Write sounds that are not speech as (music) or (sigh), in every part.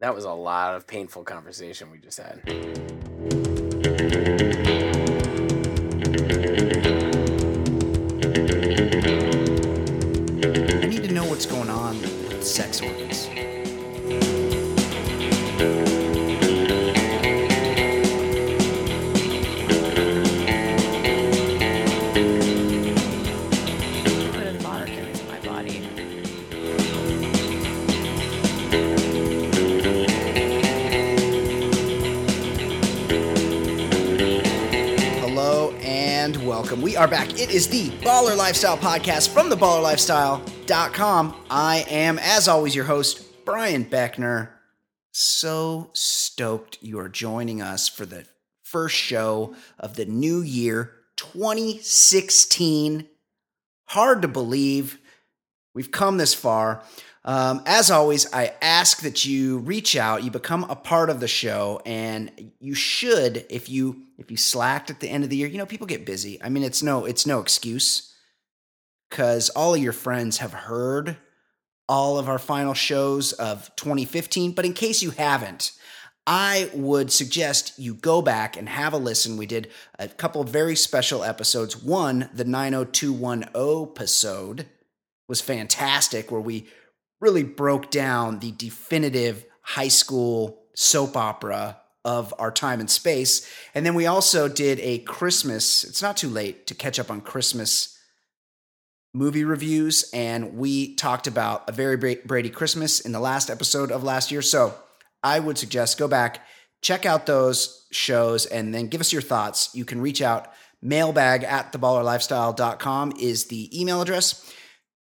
That was a lot of painful conversation we just had. I need to know what's going on with sex organs. Are back. It is the Baller Lifestyle Podcast from theballerlifestyle.com. I am, as always, your host, Brian Beckner. So stoked you are joining us for the first show of the new year 2016. Hard to believe we've come this far. Um, as always, I ask that you reach out, you become a part of the show, and you should, if you if you slacked at the end of the year, you know people get busy. I mean, it's no it's no excuse because all of your friends have heard all of our final shows of 2015. But in case you haven't, I would suggest you go back and have a listen. We did a couple very special episodes. One, the 90210 episode was fantastic, where we really broke down the definitive high school soap opera of our time and space. And then we also did a Christmas, it's not too late to catch up on Christmas movie reviews. And we talked about a very Brady Christmas in the last episode of last year. So I would suggest go back, check out those shows, and then give us your thoughts. You can reach out. Mailbag at theballerlifestyle.com is the email address.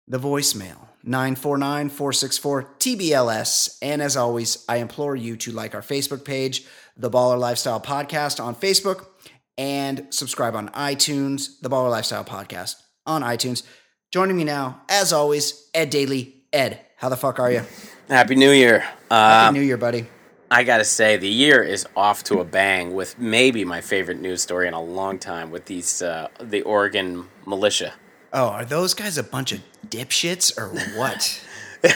The voicemail 949 464 TBLS. And as always, I implore you to like our Facebook page, The Baller Lifestyle Podcast on Facebook, and subscribe on iTunes, The Baller Lifestyle Podcast on iTunes. Joining me now, as always, Ed Daly. Ed, how the fuck are you? Happy New Year. Happy Uh, New Year, buddy. I gotta say, the year is off to a bang with maybe my favorite news story in a long time with these uh, the Oregon militia. Oh, are those guys a bunch of dipshits or what?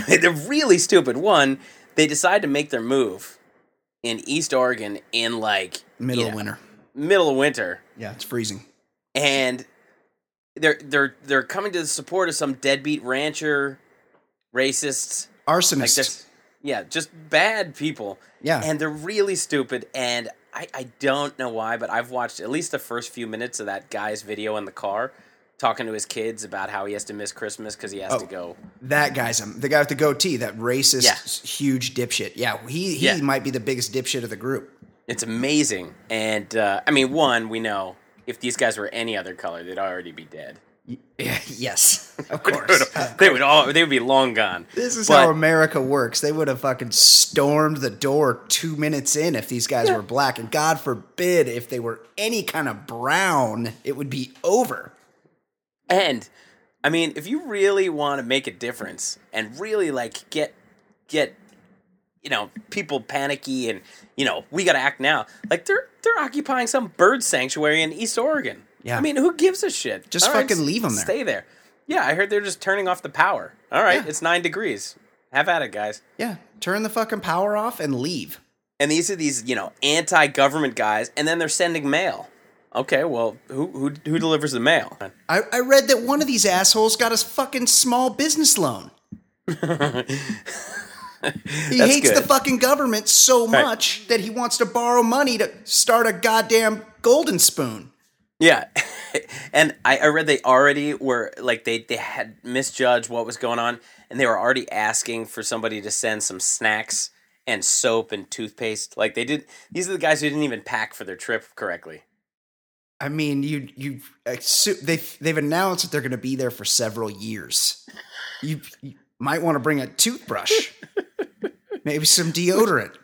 (laughs) They're really stupid. One, they decide to make their move in East Oregon in like Middle of know, winter. middle of winter, Yeah, it's freezing. and they're they're they're coming to the support of some deadbeat rancher, racists, like Arsonists. this. Yeah, just bad people. Yeah. And they're really stupid. And I, I don't know why, but I've watched at least the first few minutes of that guy's video in the car talking to his kids about how he has to miss Christmas because he has Oh. to go. That guy's um, the guy with the goatee, that racist, Yeah. huge dipshit. Yeah, he he Yeah. might be the biggest dipshit of the group. It's amazing. And uh, I mean, one, we know if these guys were any other color, they'd already be dead. (laughs) yes, of course. they would all they would be long gone. this is But- how America works. They would have fucking stormed the door two minutes in if these guys were black, and God forbid if they were any kind of brown, it would be over. And I mean, if you really want to make a difference and really like get get you know people panicky and you know we got to act now, like they're they're occupying some bird sanctuary in East Oregon. Yeah. I mean, who gives a shit? Just All right, fucking leave them. there. Stay there. Yeah, I heard they're just turning off the power. All right, Yeah. it's nine degrees. Have at it, guys. Yeah, turn the fucking power off and leave. And these are these you know anti-government guys, and then they're sending mail. Okay, well, who who who delivers the mail? I, I read that one of these assholes got a fucking small business loan. (laughs) He hates the fucking government so Right. much that he wants to borrow money to start a goddamn golden spoon. Yeah. (laughs) and I, I read they already were like they, they had misjudged what was going on and they were already asking for somebody to send some snacks and soap and toothpaste. Like they did these are the guys who didn't even pack for their trip correctly. I mean, you you they've they've announced that they're going to be there for several years. You, you might want to bring a toothbrush, (laughs) maybe some deodorant.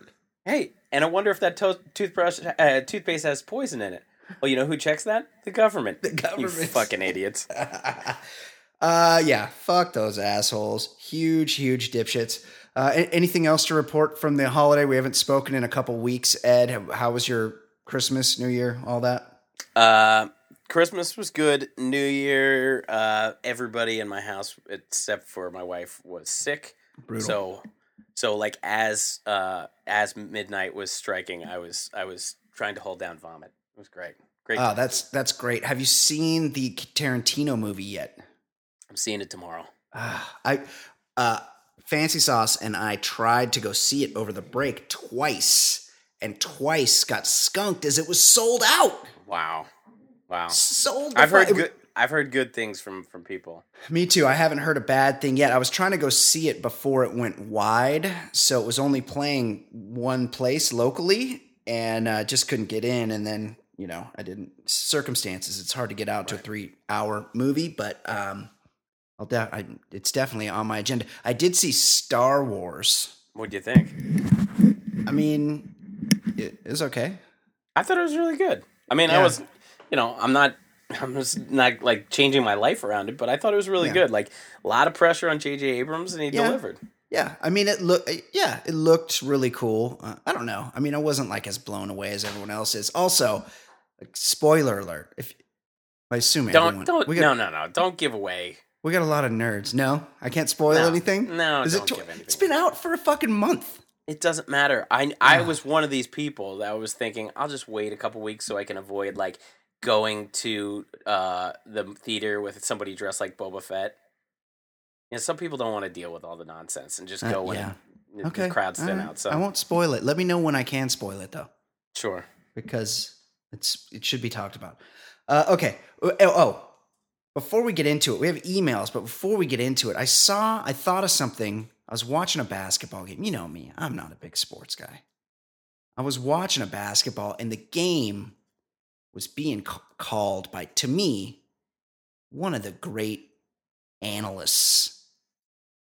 Hey, and I wonder if that to- toothbrush uh, toothpaste has poison in it. Well, you know who checks that? The government. The You government. fucking idiots. (laughs) Uh, yeah, fuck those assholes. Huge, huge dipshits. Uh, anything else to report from the holiday? We haven't spoken in a couple weeks. Ed, how was your Christmas, New Year, all that? Uh, Christmas was good. New Year, uh, everybody in my house except for my wife was sick. Brutal. So So like as uh as midnight was striking, I was I was trying to hold down vomit. It was great. Great. Oh, that's that's great. Have you seen the Tarantino movie yet? I'm seeing it tomorrow. Ah, I uh Fancy Sauce and I tried to go see it over the break twice, and twice got skunked as it was sold out. Wow. Wow. Sold. I've heard good I've heard good things from from people. Me too. I haven't heard a bad thing yet. I was trying to go see it before it went wide, so it was only playing one place locally, and uh, just couldn't get in. And then you know, I didn't circumstances. It's hard to get out to a three-hour movie, but um, I'll de- I, it's definitely on my agenda. I did see Star Wars. What do you think? I mean, it, it was okay. I thought it was really good. I mean, Yeah. I was, you know, I'm not, (laughs) I'm just not like changing my life around it, but I thought it was really Yeah. good. Like a lot of pressure on J.J. Abrams, and he Yeah. delivered. Yeah, I mean, it looked, Yeah, it looked really cool. Uh, I don't know. I mean, I wasn't like as blown away as everyone else is. Also, like, spoiler alert. If I assume Don't everyone, don't we no got, no no don't give away. we got a lot of nerds. No, I can't spoil No. anything. No, Is it? anything It's been out for a fucking month. It doesn't matter. I I was one of these people that was thinking I'll just wait a couple weeks so I can avoid like going to uh the theater with somebody dressed like Boba Fett. You know, some people don't want to deal with all the nonsense and just Uh, go when yeah. the Okay, crowds thin alright. out. So I won't spoil it. Let me know when I can spoil it though, sure. because it's it should be talked about. Uh, okay. Oh, oh, before we get into it, we have emails, but before we get into it, I saw, I thought of something. I was watching a basketball game. You know me, I'm not a big sports guy. I was watching a basketball, and the game was being ca- called by, to me, one of the great analysts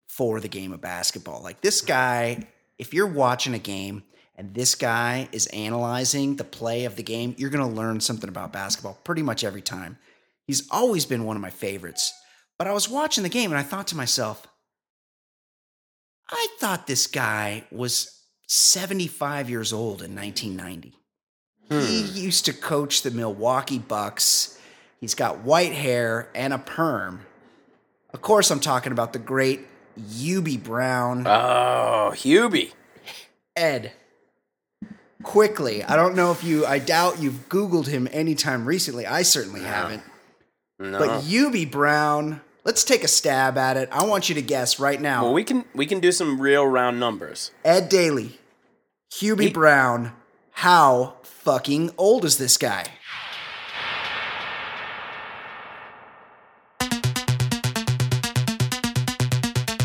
for the game of basketball. Like this guy, if you're watching a game and this guy is analyzing the play of the game, you're going to learn something about basketball pretty much every time. He's always been one of my favorites. But I was watching the game and I thought to myself, I thought this guy was 75 years old in 1990. He hmm. used to coach the Milwaukee Bucks. He's got white hair and a perm. Of course, I'm talking about the great Hubie Brown. Oh, Hubie. Ed, quickly, I don't know if you, I doubt you've Googled him anytime recently. I certainly haven't. No. But Hubie Brown, let's take a stab at it. I want you to guess right now. well, we can we can do some real round numbers. Ed Daly, Hubie He- Brown, how fucking old is this guy?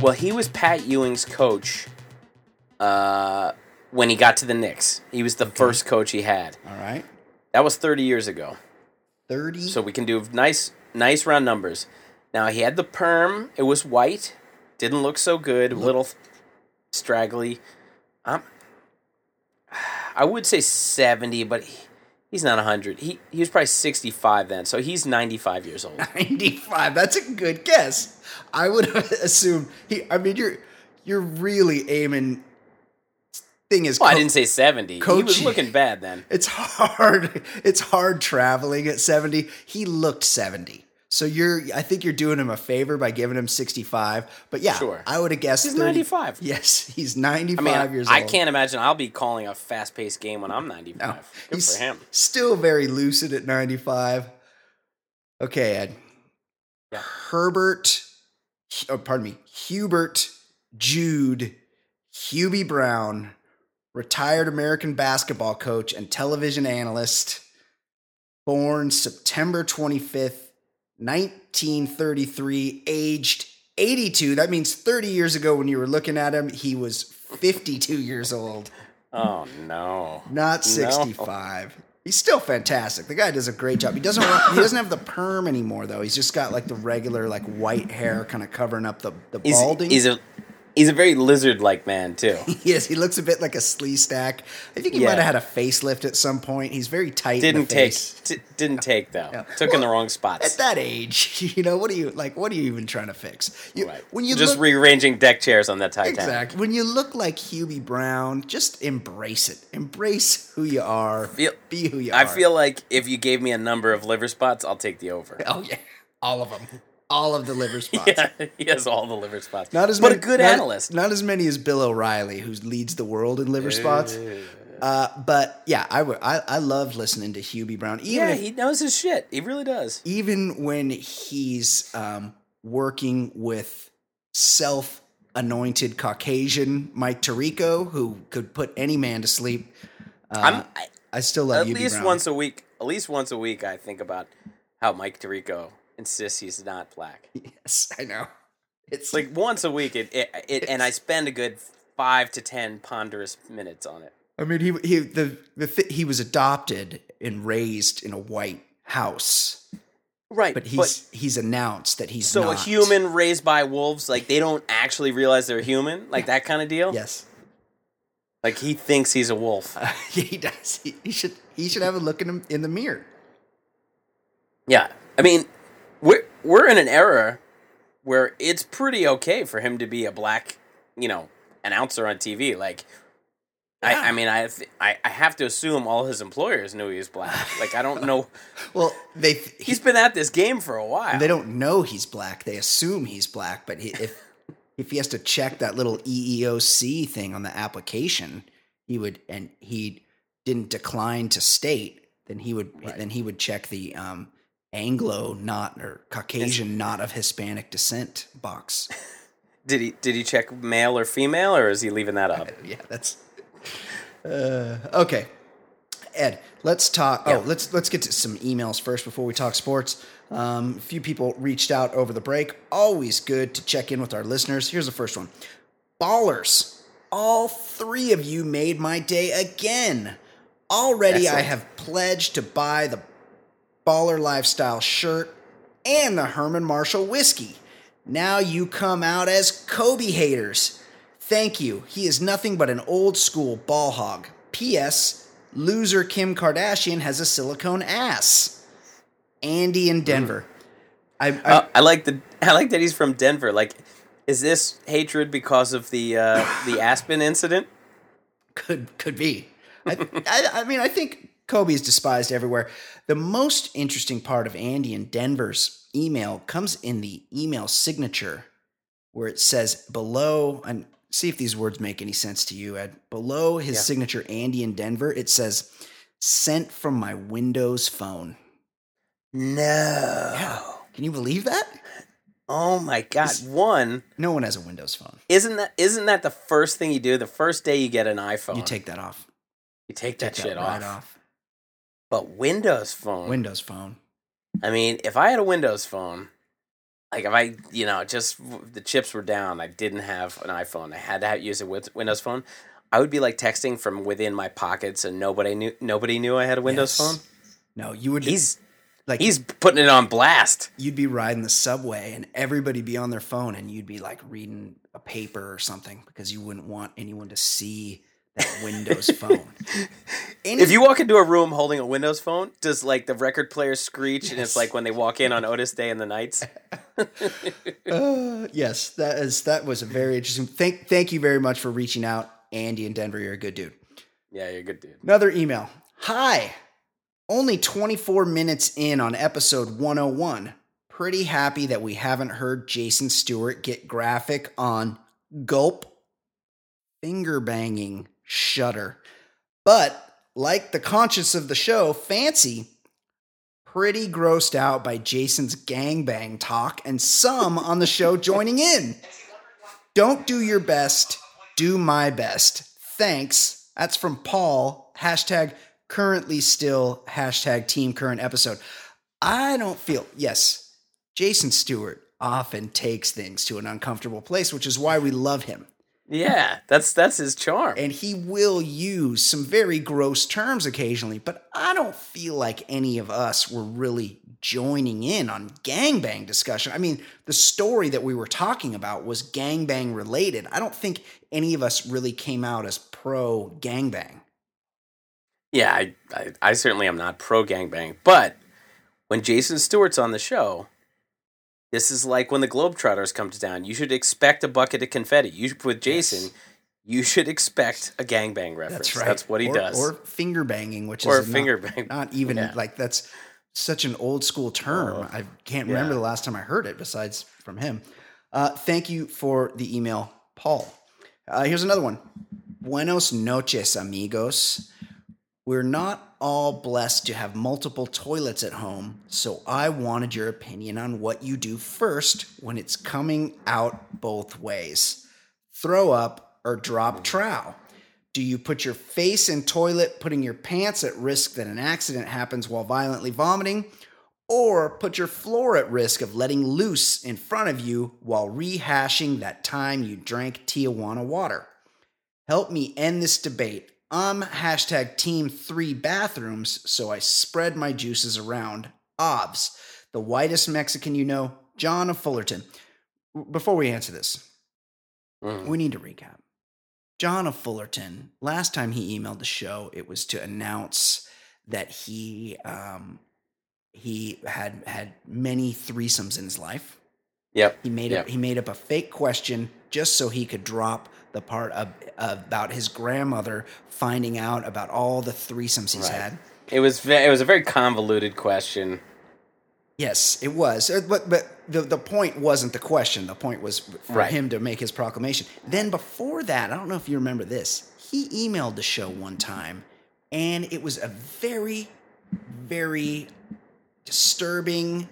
Well, he was Pat Ewing's coach uh, when he got to the Knicks. He was the first coach he had. All right. That was 30 years ago. 30. So we can do nice, nice round numbers. Now he had the perm. It was white. Didn't look so good. A little straggly. Um, I would say 70, but he, he's not 100. He, he was probably 65 then. So he's 95 years old. (laughs) 95. That's a good guess. I would (laughs) assume he I mean you're you're really aiming thing is Well, I didn't say 70. He was looking bad then. (laughs) it's hard it's hard traveling at 70. He looked 70. So you're I think you're doing him a favor by giving him 65. But yeah, Sure. I would have guessed He's 30 95. Yes, (laughs) he's I 95 mean, years I old. can't imagine I'll be calling a fast paced game when I'm 95. No, Good he's for him. Still very lucid at 95. Okay, Ed. Yeah. Herbert, oh, pardon me, Hubert Jude Hubie Brown, retired American basketball coach and television analyst, born September 25th, 1933, aged 82. That means 30 years ago when you were looking at him, he was 52 years old Oh, no. not No. 65. He's still fantastic. The guy does a great job. He doesn't he doesn't have the perm anymore though. He's just got like the regular like white hair kind of covering up the the He's, balding. he's, a, he's a very lizard like man, too. (laughs) yes, he looks a bit like a Sleestak. I think he Yeah. might have had a facelift at some point. He's very tight. Didn't the take, t- didn't take though. Took in the wrong wrong At that age, (laughs) you know what are you like? What are you even trying to fix? You, Right. When you just look, rearranging deck chairs on that Titanic. exactly when you look like Hubie Brown, just embrace it. Embrace who you are. Feel- be who you I are. I feel like if you gave me a number of liver spots, I'll take the over. Oh yeah, all of them, all of the liver (laughs) spots. Yeah, he has all the liver spots. Not as but many, a good not- analyst. Not as many as Bill O'Reilly, who leads the world in liver spots. Uh, but yeah, I, I I love listening to Hubie Brown, even yeah, if, he knows his shit. He really does. even when he's um, working with self anointed Caucasian Mike Tirico, who could put any man to sleep. Uh, I'm I, I still love at Hubie least Brown. once a week. At least once a week, I think about how Mike Tirico insists he's not black. Yes, I know. It's Like once a week, it, it, it and I spend a good five to ten ponderous minutes on it. I mean, he he the the he was adopted and raised in a white house, Right, but he's he's announced that he's so not. a human raised by wolves, like they don't actually realize they're human, like that kind of deal. Yes, Like he thinks he's a wolf. (laughs) uh, he does. He, he should he should have a look at him in the mirror. Yeah, I mean, we're we're in an era where it's pretty okay for him to be a black, you know, announcer on TV. Like, I, I mean, I, th- I I have to assume all his employers knew he was black. Like, I don't (laughs) know. Well, they He's been at this game for a while. they don't know he's black. They assume he's black, but he, if if he has to check that little EEOC thing on the application, he would and he didn't decline to state, then he would then he would check the um, Anglo not or Caucasian not of Hispanic descent box. (laughs) Did he did he check male or female, or is he leaving that up? (laughs) yeah, that's uh, okay. Ed, let's talk. Yeah. Oh, let's let's get to some emails first before we talk sports. Um, a few people reached out over the break. Always good to check in with our listeners. Here's the first one. Ballers, all three of you made my day again. Already, I have pledged to buy the Baller Lifestyle shirt and the Herman Marshall whiskey. Now you come out as Kobe haters. Thank you. He is nothing but an old school ball hog. P.S. Loser Kim Kardashian has a silicone ass. Andy in Denver. I, I, Uh, I like the (laughs) I like that he's from Denver. Like, is this hatred because of the uh, the Aspen incident? could could be. I, I, I mean, I think Kobe is despised everywhere. The most interesting part of Andy in Denver's email comes in the email signature, where it says below. And see if these words make any sense to you, Ed. Below his Yeah. signature, Andy in Denver, it says "sent from my Windows phone." No. Can you believe that? Oh my god. One, No one has a Windows phone. isn't that isn't that the first thing you do the first day you get an iPhone? You take that off. you take that shit right off. But Windows phone. Windows phone. I mean, if I had a Windows phone, like if I, you know, just the chips were down, I didn't have an iPhone. I had to have, use a Windows phone. I would be like texting from within my pockets, and nobody knew. Nobody knew I had a Windows Yes. phone. No, you would. He's like he's putting it on blast. you'd be riding the subway and everybody be on their phone and you'd be like reading a paper or something because you wouldn't want anyone to see that Windows phone. Any- (laughs) If you walk into a room holding a Windows phone, does like the record player screech, and it's like when they walk in on Otis Day and the Knights? (laughs) Uh, yes, that is that was a very interesting. Thank thank you very much for reaching out, Andy in Denver. You're a good dude. Yeah, you're a good dude. Another email. Hi. Only 24 minutes in on episode 101. Pretty happy that we haven't heard Jason Stewart get graphic on gulp finger banging shudder. But like the conscience of the show, Fancy, pretty grossed out by Jason's gangbang talk and some on the show joining in. Don't do your best, do my best. Thanks. That's from Paul. Hashtag currently still hashtag team current episode. I don't feel, yes, Jason Stewart often takes things to an uncomfortable place, which is why we love him. Yeah, that's that's his charm. And he will use some very gross terms occasionally, but I don't feel like any of us were really joining in on gangbang discussion. I mean, the story that we were talking about was gangbang related. I don't think any of us really came out as pro gangbang. Yeah, I, I, I certainly am not pro gangbang, but when Jason Stewart's on the show, this is like when the Globetrotters come to town. You should expect a bucket of confetti. You with Jason, Yes. you should expect a gangbang reference. That's right. That's what he or, does. Or finger banging, which Or is finger not, bang. not even Yeah. like that's such an old school term. Oh, I can't remember the last time I heard it besides from him. Uh, thank you for the email, Paul. Uh, here's another one. Buenos noches, amigos. We're not all blessed to have multiple toilets at home, so I wanted your opinion on what you do first when it's coming out both ways throw up or drop trow. Do you put your face in toilet, putting your pants at risk that an accident happens while violently vomiting? Or put your floor at risk of letting loose in front of you while rehashing that time you drank Tijuana water? Help me end this debate. I'm hashtag team three bathrooms, so I spread my juices around. Obs, the whitest Mexican you know, John of Fullerton. Before we answer this, Mhm. we need to recap. John of Fullerton, last time he emailed the show, it was to announce that he um, he had had many threesomes in his life. Yep. He made Yep. up he made up a fake question just so he could drop the part of, about his grandmother finding out about all the threesomes he's Right. had. It was it was a very convoluted question. Yes, it was. Uh, But but the the point wasn't the question. The point was for Right. him to make his proclamation. Then before that, I don't know if you remember this. He emailed the show one time, and it was a very, very disturbing,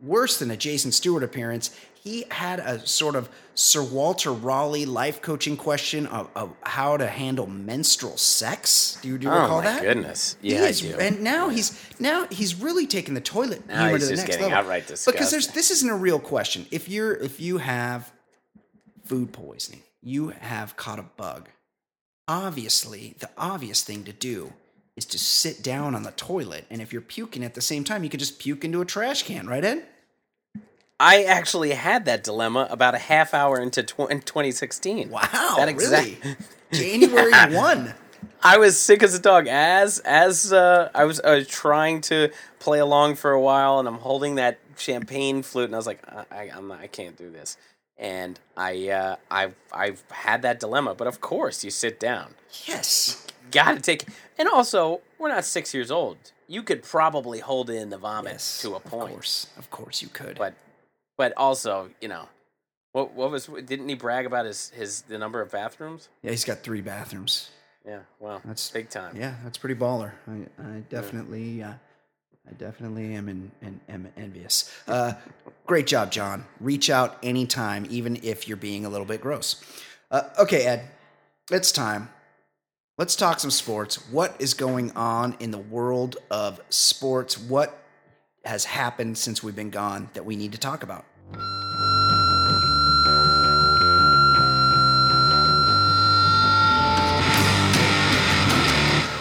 worse than a Jason Stewart appearance. He had a sort of Sir Walter Raleigh life coaching question of, of how to handle menstrual sex. Do you, do you oh recall my that? goodness! He Yeah, I is- do. And now he's now he's really taking the toilet Now humor he's to the just next getting level. outright Because there's this isn't a real question. If you're if you have food poisoning, you have caught a bug. Obviously, the obvious thing to do is to sit down on the toilet, and if you're puking at the same time, you could just puke into a trash can, right, Ed? I actually had that dilemma about a half hour into tw- in 2016. Wow, That exact- really? (laughs) January one. I was sick as a dog. As as uh, I was I was trying to play along for a while, and I'm holding that champagne flute, and I was like, I, I, I'm not, I can't do this. And I uh, I've I've had that dilemma, but of course you sit down. Yes. Got to take. And also, we're not six years old. You could probably hold in the vomit Yes. to a point. Of course. Of course you could. but but also, you know, what what was didn't he brag about his his the number of bathrooms? yeah, he's got three bathrooms. Yeah, well, That's- big time. Yeah, that's pretty baller. I, I definitely, uh, I definitely am, in, in, am envious. Uh, great job, John. Reach out anytime, even if you're being a little bit gross. Uh, okay, Ed, it's time. Let's talk some sports. What is going on in the world of sports? What has happened since we've been gone that we need to talk about?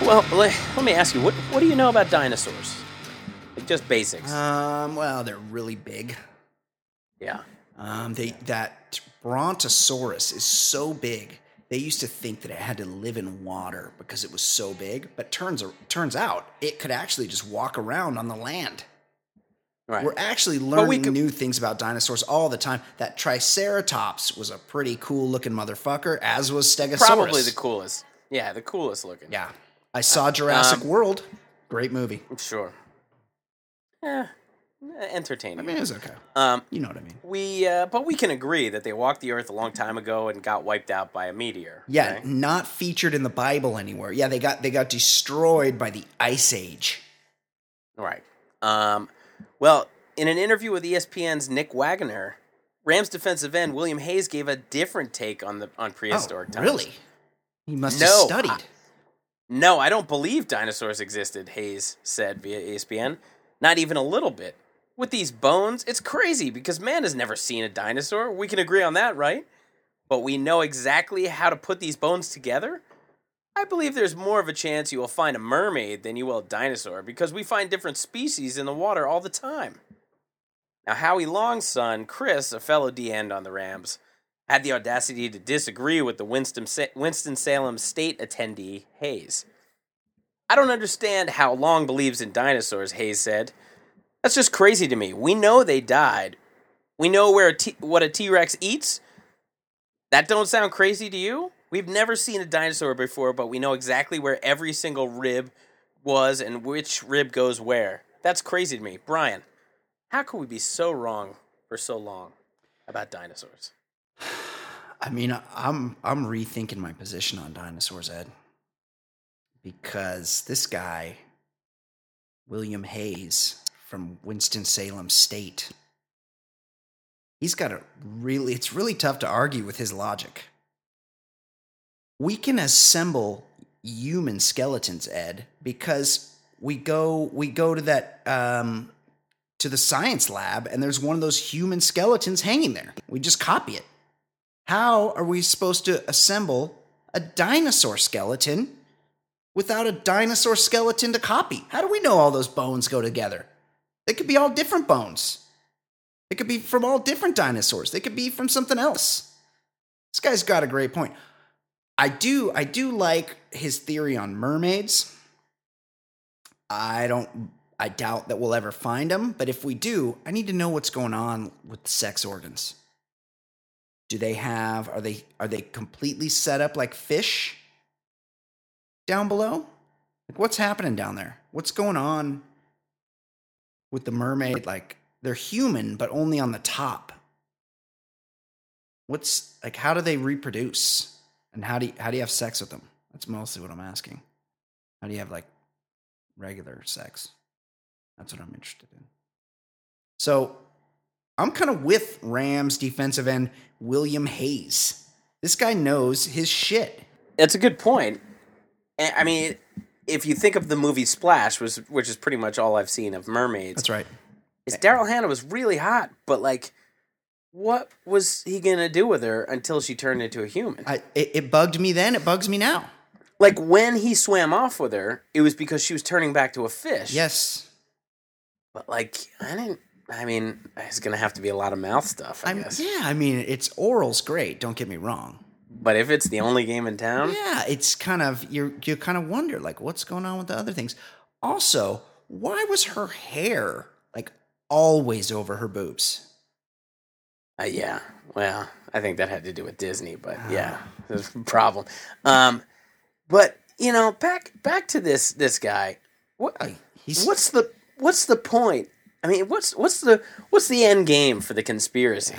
Well, let, let me ask you, what what do you know about dinosaurs? Like just basics. Um, well, they're really big. yeah. Um, they that Brontosaurus is so big. They used to think that it had to live in water because it was so big, but turns turns out it could actually just walk around on the land. Right. We're actually we learning could- new things about dinosaurs all the time. That Triceratops was a pretty cool looking motherfucker, as was Stegosaurus. Probably the coolest. Yeah, the coolest looking. Yeah, I saw Jurassic um, World. Great movie. Sure. Eh, I mean, it's okay. Um, You know what I mean? we uh, but we can agree that they walked the earth a long time ago and got wiped out by a meteor. Yeah, right? not featured in the Bible anywhere. Yeah, they got they got destroyed by the Ice Age. Right. Um, well, in an interview with ESPN's Nick Wagoner, Rams defensive end William Hayes gave a different take on the on prehistoric oh, times. really? He must have studied. I- No, I don't believe dinosaurs existed, Hayes said via ESPN. Not even a little bit. With these bones, it's crazy because man has never seen a dinosaur. We can agree on that, right? But we know exactly how to put these bones together? I believe there's more of a chance you will find a mermaid than you will a dinosaur because we find different species in the water all the time. Now, Howie Long's son, Chris, a fellow D end on the Rams, had the audacity to disagree with the Winston Winston-Salem state attendee, Hayes. I don't understand how Long believes in dinosaurs, Hayes said. That's just crazy to me. We know they died. We know where a T- what a T-Rex eats. That don't sound crazy to you? We've never seen a dinosaur before, but we know exactly where every single rib was and which rib goes where. That's crazy to me. Brian, how could we be so wrong for so long about dinosaurs? (sighs) I mean, I'm I'm rethinking my position on dinosaurs, Ed, because this guy, William Hayes from Winston Salem State, he's got a really. It's really tough to argue with his logic. We can assemble human skeletons, Ed, because we go we go to that um, to the science lab, and there's one of those human skeletons hanging there. We just copy it. How are we supposed to assemble a dinosaur skeleton without a dinosaur skeleton to copy? How do we know all those bones go together? They could be all different bones. They could be from all different dinosaurs. They could be from something else. This guy's got a great point. I do I do like his theory on mermaids. I don't I doubt that we'll ever find them, but if we do, I need to know what's going on with the sex organs. Do they have are they are they completely set up like fish down below? Like what's happening down there? What's going on with the mermaid like they're human but only on the top? What's like how do they reproduce? And how do you, how do you have sex with them? That's mostly what I'm asking. How do you have like regular sex? That's what I'm interested in. So I'm kind of with Rams defensive end William Hayes. This guy knows his shit. That's a good point. I mean, if you think of the movie Splash, was which is pretty much all I've seen of mermaids. That's right. Is Daryl Hannah was really hot, but like, what was he gonna do with her until she turned into a human? I, it, it bugged me then. It bugs me now. like when he swam off with her, it was because she was turning back to a fish. Yes. but like I didn't. I mean, it's gonna have to be a lot of mouth stuff, I I'm, guess. yeah, I mean, it's oral's great. Don't get me wrong. But if it's the only game in town, Yeah, it's kind of you. You kind of wonder like what's going on with the other things. Also, why was her hair like always over her boobs? Uh, yeah, well, I think that had to do with Disney, but yeah, (laughs) there's a problem. Um, but you know, back back to this this guy. What He's what's the what's the point? I mean, what's what's the what's the end game for the conspiracy?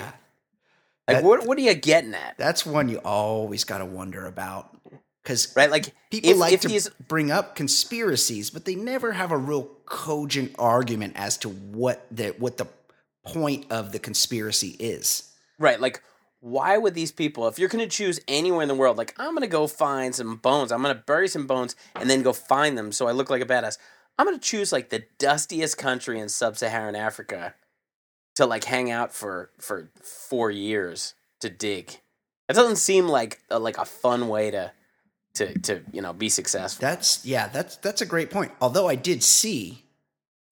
Like, That- what what are you getting at? that's one you always got to wonder about because Right, like people if, like if to these bring up conspiracies, but they never have a real cogent argument as to what the what the point of the conspiracy is. Right, like why would these people, if you're going to choose anywhere in the world, like I'm going to go find some bones, I'm going to bury some bones and then go find them so I look like a badass. I'm going to choose like the dustiest country in sub-Saharan Africa to like hang out for for 4 years to dig. That doesn't seem like a, like a fun way to to to, you know, be successful. That's yeah, that's that's a great point. Although I did see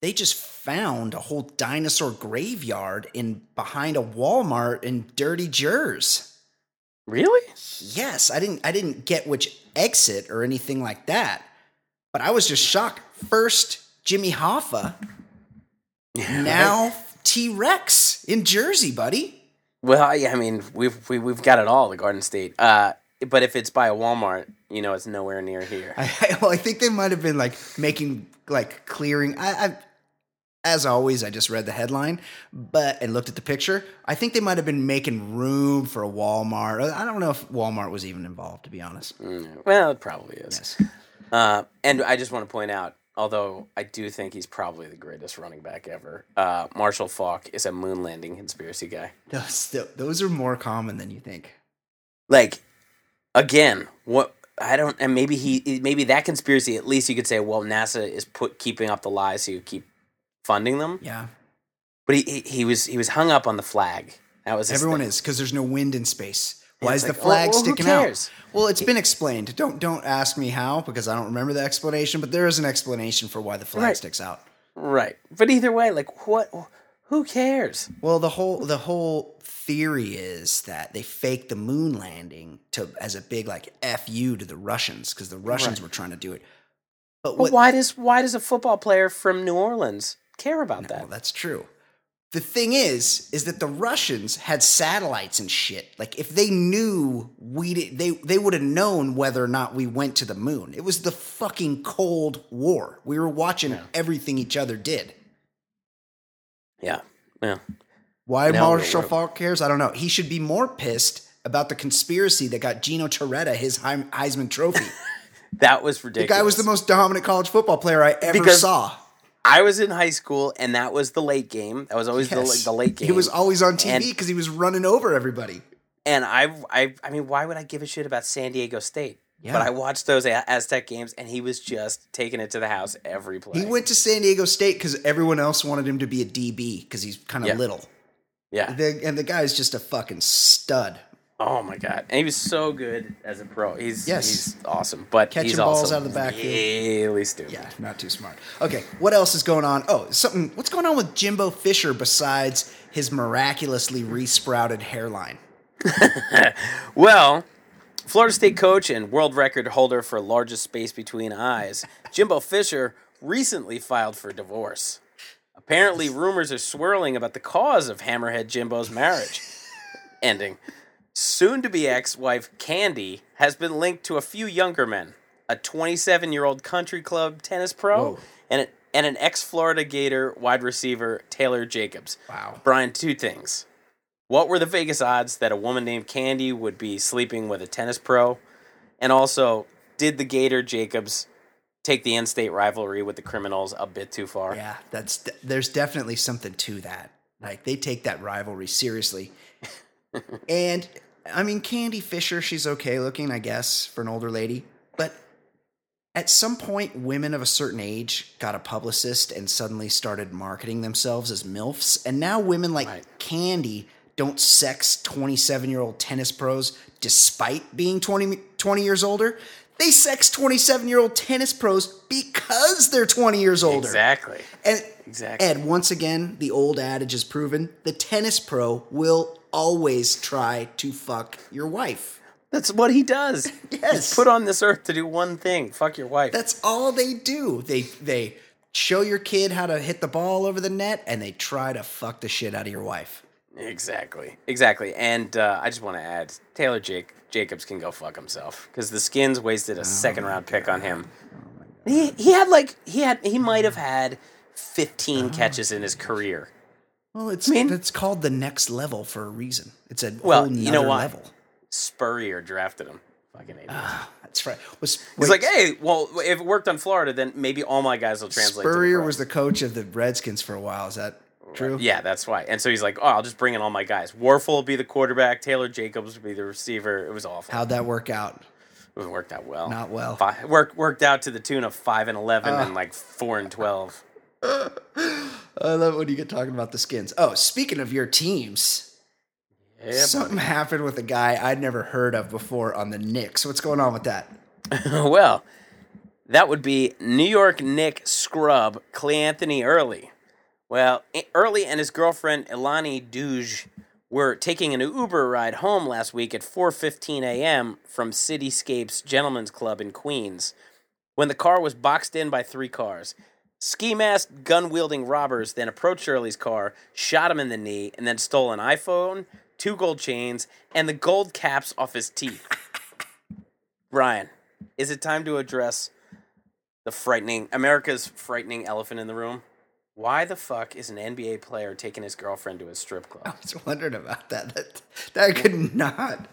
they just found a whole dinosaur graveyard in behind a Walmart in Dirty Jers. really? Yes, I didn't I didn't get which exit or anything like that. But I was just shocked. First Jimmy Hoffa, (laughs) now T-Rex in Jersey, buddy. Well, yeah, I mean, we've we, we've got it all, the Garden State. Uh but if it's by a Walmart, you know, it's nowhere near here. I, I, well, I think they might have been like making like clearing. I, I, as always, I just read the headline, but and looked at the picture. I think they might have been making room for a Walmart. I don't know if Walmart was even involved, to be honest. Mm, Well, it probably is. Yes. Uh, and I just want to point out, although I do think he's probably the greatest running back ever, uh, Marshall Faulk is a moon landing conspiracy guy. Those, those are more common than you think. Like, again, what I don't, and maybe he, maybe that conspiracy. At least you could say, well, NASA is put keeping up the lies, so you keep funding them. Yeah, But he, he, he was he was hung up on the flag. That was everyone thing. is because there's no wind in space. Why is like, the flag oh, well, well, sticking out? Well, it's been explained. Don't don't ask me how because I don't remember the explanation. But there is an explanation for why the flag Right. sticks out. Right. But either way, like, what? Who cares? Well, the whole the whole theory is that they faked the moon landing to as a big like fu to the Russians because the Russians Right. were trying to do it. But But what? why does why does a football player from New Orleans care about that? Well, that? that's true. The thing is, is that the Russians had satellites and shit. Like if they knew we did, they they would have known whether or not we went to the moon. It was the fucking Cold War. We were watching everything each other did. Yeah. Yeah. Why Now Marshall Faulk cares? I don't know. He should be more pissed about the conspiracy that got Gino Torretta his Heisman Trophy. (laughs) That was ridiculous. the guy was the most dominant college football player I ever Because- saw. I was in high school, and that was the late game. That was always Yes. the, the late game. He was always on TV because he was running over everybody. and I, I, I mean, why would I give a shit about San Diego State? Yeah. But I watched those Aztec games, and he was just taking it to the house every play. He went to San Diego State because everyone else wanted him to be a DB because he's kind of Yeah. little. yeah. The, and the guy's just a fucking stud. Oh my god, and he was so good as a pro. He's Yes. he's awesome, but Catching he's balls out of the backfield. really stupid. Yeah, not too smart. Okay, what else is going on? Oh, something. What's going on with Jimbo Fisher besides his miraculously resprouted hairline? (laughs) Well, Florida State coach and world record holder for largest space between eyes, Jimbo Fisher recently filed for divorce. Apparently, rumors are swirling about the cause of Hammerhead Jimbo's marriage ending. Soon to be ex wife Candy has been linked to a few younger men a 27 year old country club tennis pro Whoa. and, a, and an ex Florida Gator wide receiver, Taylor Jacobs. Wow. Brian, two things. What were the Vegas odds that a woman named Candy would be sleeping with a tennis pro? And also, did the Gator Jacobs take the in-state rivalry with the criminals a bit too far? Yeah, that's there's definitely something to that. Like they take that rivalry seriously. (laughs) and I mean Candy Fisher, she's okay looking, I guess, for an older lady, but at some point women of a certain age got a publicist and suddenly started marketing themselves as MILFs, and now women like Right. Candy don't sex 27-year-old tennis pros despite being 20, 20 years older. They sex 27-year-old tennis pros because they're 20 years older. Exactly. And Exactly. Ed, once again, the old adage is proven: the tennis pro will always try to fuck your wife. That's what he does. (laughs) Yes. He's put on this earth to do one thing: fuck your wife. That's all they do. They they show your kid how to hit the ball over the net, and they try to fuck the shit out of your wife. Exactly, exactly. And uh, I just want to add, Taylor Jake Jacobs can go fuck himself because the Skins wasted a second round pick on him. He he had like he had he might have had fifteen catches in his career. Well, it's mean- it's called the next level for a reason. It's a Well, whole you know what? level. Spurrier drafted him. Fucking idiot. Ah, that's right. Was He's like, hey, well, if it worked on Florida, then maybe all my guys will translate. to the Spurrier pros." was the coach of the Redskins for a while. Is that true? Yeah, that's why. And so he's like, oh, I'll just bring in all my guys. Wuerffel will be the quarterback. Taylor Jacobs will be the receiver. It was awful. How'd that work out? It worked out well. Not well. Fi worked worked out to the tune of five and eleven and like four and twelve. (laughs) I love when you get talking about the skins. Oh, speaking of your teams, Yeah, something happened with a guy I'd never heard of before on the Knicks. What's going on with that? (laughs) well, that would be New York Nick scrub Cleanthony Early. Well, Early and his girlfriend Ilani Duge were taking an Uber ride home last week at 4:15 a.m. from Cityscapes Gentlemen's Club in Queens when the car was boxed in by three cars. Ski masked, gun wielding robbers then approached Early's car, shot him in the knee, and then stole an iPhone, two gold chains, and the gold caps off his teeth. (laughs) Brian, is it time to address the frightening America's frightening elephant in the room? Why the fuck is an NBA player taking his girlfriend to a strip club? I was wondering about that. That, that could not.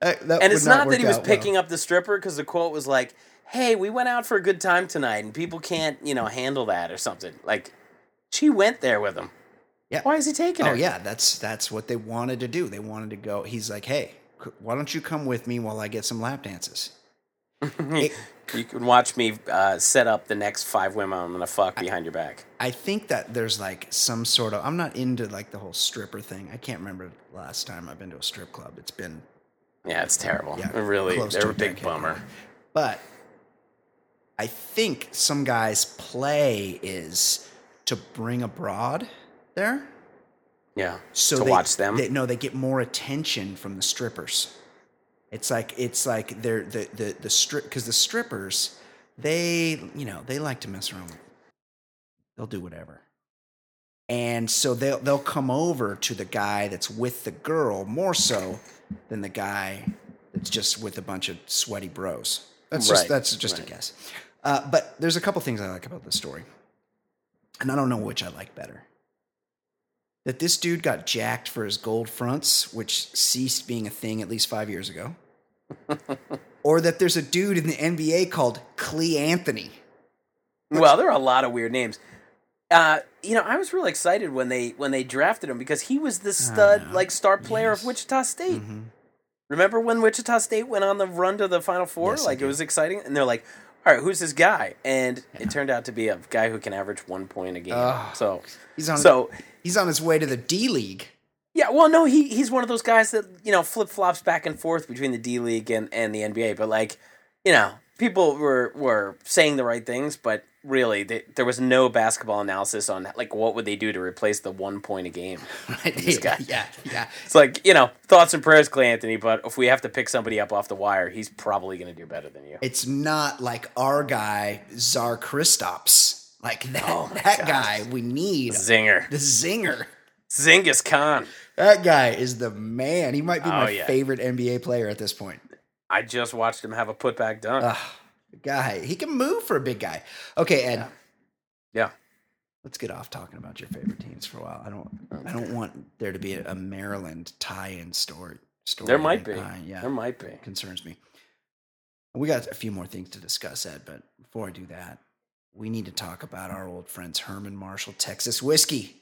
That, that And it's not, that he was well. picking up the stripper because the quote was like, "Hey, we went out for a good time tonight, and people can't, you know, handle that or something." Like, she went there with him. Yeah. Why is he taking her? Oh yeah, that's that's what they wanted to do. They wanted to go. He's like, hey, why don't you come with me while I get some lap dances? (laughs) It- You can watch me uh, set up the next five women I'm gonna fuck behind your back. I think that there's like some sort of. I'm not into like the whole stripper thing. I can't remember the last time I've been to a strip club. It's been Yeah, it's terrible. yeah, really, they're a big bummer. But I think some guys' play is to bring abroad there. Yeah, so to they, watch them. They, no, they get more attention from the strippers. It's like it's like they're the the the strip because the strippers they you know they like to mess around. with They'll do whatever, and so they'll they'll come over to the guy that's with the girl more so than the guy that's just with a bunch of sweaty bros. That's just that's just a guess. Uh, but there's a couple things I like about this story, and I don't know which I like better. that this dude got jacked for his gold fronts, which ceased being a thing at least five years ago, (laughs) or that there's a dude in the NBA called Cleanthony. Well, there are a lot of weird names. Uh, you know, I was really excited when they when they drafted him because he was the stud, like star player Yes. of Wichita State. Mhm. Remember when Wichita State went on the run to the Final Four? Yes, like it was exciting, and they're like, "All right, who's this guy?" And it turned out to be a guy who can average one point a game. So, He's on. so he's on his way to the D League. yeah. Well, no, he he's one of those guys that you know flip flops back and forth between the D League and and the NBA. But like, you know, people were were saying the right things, but really, they, there was no basketball analysis on like what would they do to replace the one point a game. (laughs) Right? This guy. Yeah, yeah. It's like you know, thoughts and prayers, Cleanthony. But if we have to pick somebody up off the wire, he's probably going to do better than you. It's not like our guy Czar Kristaps. Like that. Oh that God. guy we need. Zinger, The zinger. Zingus Khan. That guy is the man. He might be Oh, my yeah. favorite NBA player at this point. I just watched him have a putback dunk. Ugh, guy, he can move for a big guy. Okay, Ed. Yeah. Let's get off talking about your favorite teams for a while. I don't. I don't want there to be a, a Maryland tie-in story. story there might be. Uh, yeah, There might be. concerns me. We got a few more things to discuss, Ed, but before I do that, we need to talk about our old friends Herman Marshall Texas Whiskey.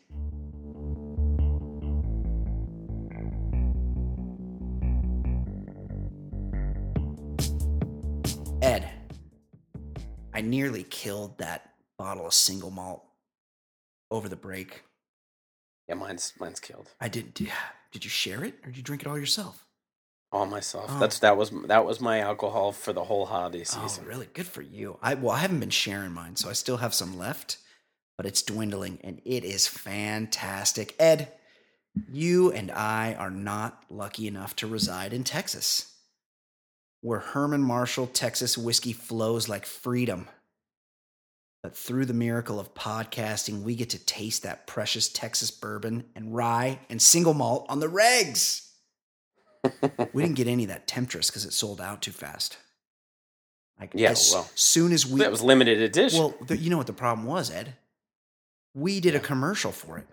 I nearly killed that bottle of single malt over the break. Yeah, mine's mine's killed. I did. Did, did you share it, or did you drink it all yourself? All myself. Oh. That's that was that was my alcohol for the whole holiday oh, season. Oh, really? Good for you. I well, I haven't been sharing mine, so I still have some left, but it's dwindling, and it is fantastic. Ed, you and I are not lucky enough to reside in Texas, where Herman Marshall Texas whiskey flows like freedom. But through the miracle of podcasting, we get to taste that precious Texas bourbon and rye and single malt on the regs. (laughs) we didn't get any of that Temptress because it sold out too fast. Like Yeah, as well, soon as we that was limited edition. well, the, you know what the problem was, Ed? We did a commercial for it,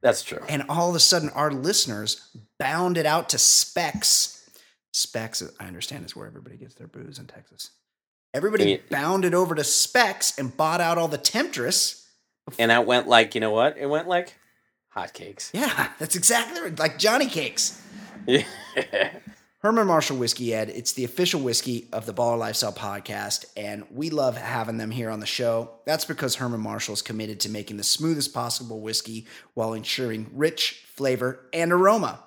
That's true. and all of a sudden, our listeners bounded out to Specs. Specs, I understand, is where everybody gets their booze in Texas. Everybody Yeah. bounded over to Specs and bought out all the Temptress. And that went like you know what? It went like hotcakes. Yeah, (laughs) that's exactly right. Like Johnny Cakes. Yeah. (laughs) Herman Marshall Whiskey, Ed. It's the official whiskey of the Baller Lifestyle podcast, and we love having them here on the show. That's because Herman Marshall is committed to making the smoothest possible whiskey while ensuring rich flavor and aroma.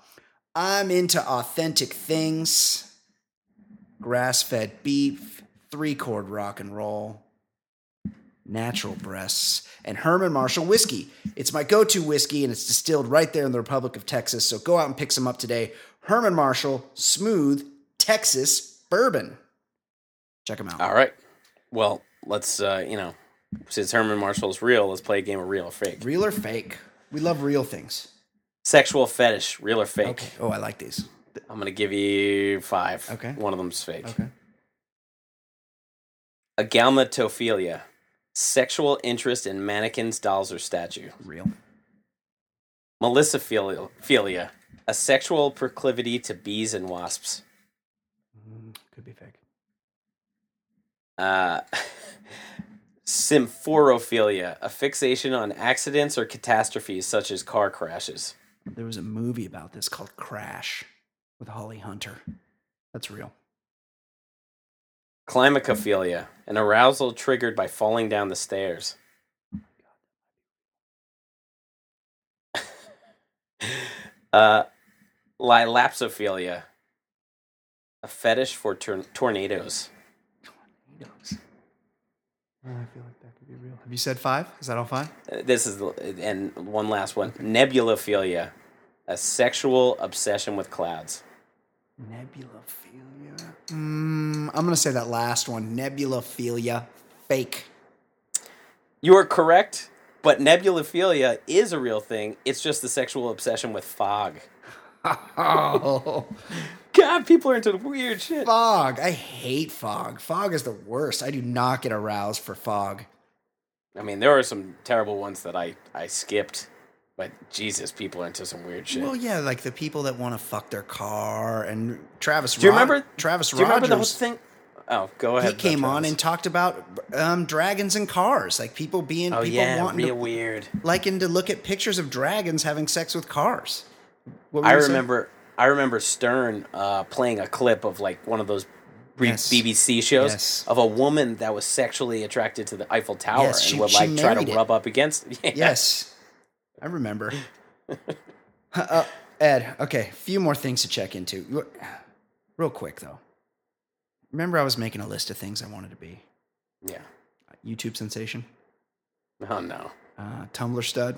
I'm into authentic things grass fed beef, three chord rock and roll, natural breasts, and Herman Marshall whiskey. It's my go to whiskey, and it's distilled right there in the Republic of Texas. So go out and pick some up today. Herman Marshall Smooth Texas Bourbon. Check them out. All right. Well, let's uh, you know, since Herman Marshall's real, let's play a game of real or fake. Real or fake? We love real things. Sexual fetish, real or fake. Okay. Oh, I like these. I'm gonna give you five. Okay. One of them's fake. Okay. Agalmatophilia, sexual interest in mannequins, dolls, or statue. Real. Melissophilia, a sexual proclivity to bees and wasps. Mm, Could be fake. Uh, (laughs) symphorophilia, a fixation on accidents or catastrophes such as car crashes. There was a movie about this called Crash with Holly Hunter. That's real. Climacophilia, an arousal triggered by falling down the stairs. (laughs) uh, Lilapsophilia, a fetish for tor- tornadoes. Tornadoes. I feel like that could be real. Have you said five? Is that all five? Uh, This is and one last one. Nebulophilia, a sexual obsession with clouds. Nebulophilia. Mm, I'm going to say that last one. Nebulophilia. Fake. You are correct, but nebulophilia is a real thing. It's just the sexual obsession with fog. Oh, (laughs) God, people are into weird shit. fog. I hate fog. Fog is the worst. I do not get aroused for fog. I mean, there are some terrible ones that I, I skipped But Jesus, people are into some weird shit. Well, yeah, like the people that want to fuck their car and Travis. do you Rod- remember Travis Do you remember the whole thing? Oh, go ahead. He came on and talked about um, dragons and cars, like people being Oh people yeah, wanting real to weird. liking to look at pictures of dragons having sex with cars. What I saying? remember. I remember Stern uh, playing a clip of like one of those Yes. BBC shows Yes. of a woman that was sexually attracted to the Eiffel Tower Yes, and she- would like try to it. rub up against. (laughs) Yeah. Yes, I remember. (laughs) uh, Ed, okay, a few more things to check into. Real quick though. Remember, I was making a list of things I wanted to be. Yeah. YouTube sensation, Oh no. uh, Tumblr stud.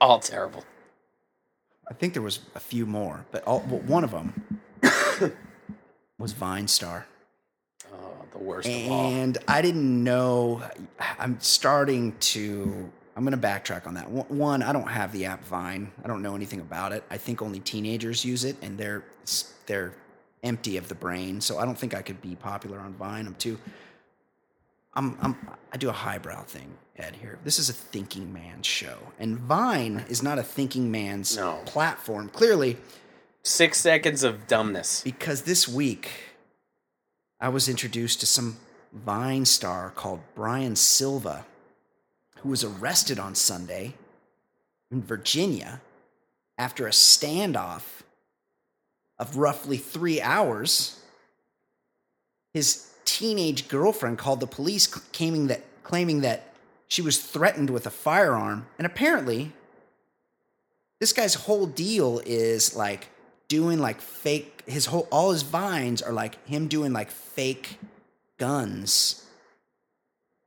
All terrible. I think there was a few more, but all, well, one of them (coughs) was Vine Star. Oh, the worst of all. and I didn't know. I'm starting to. I'm going to backtrack on that. One- I don't have the app Vine. I don't know anything about it. I think only teenagers use it, and they're they're empty of the brain. So I don't think I could be popular on Vine. I'm too. I'm I'm I do a highbrow thing, Ed. Here, this is a thinking man's show, and Vine is not a thinking man's No. platform. Clearly, Six seconds of dumbness. because this week I was introduced to some Vine star called Brian Silva, who was arrested on Sunday in Virginia after a standoff of roughly three hours. His teenage girlfriend called the police, claiming that, claiming that she was threatened with a firearm, and apparently this guy's whole deal is like doing like fake his whole all his vines are like him doing like fake guns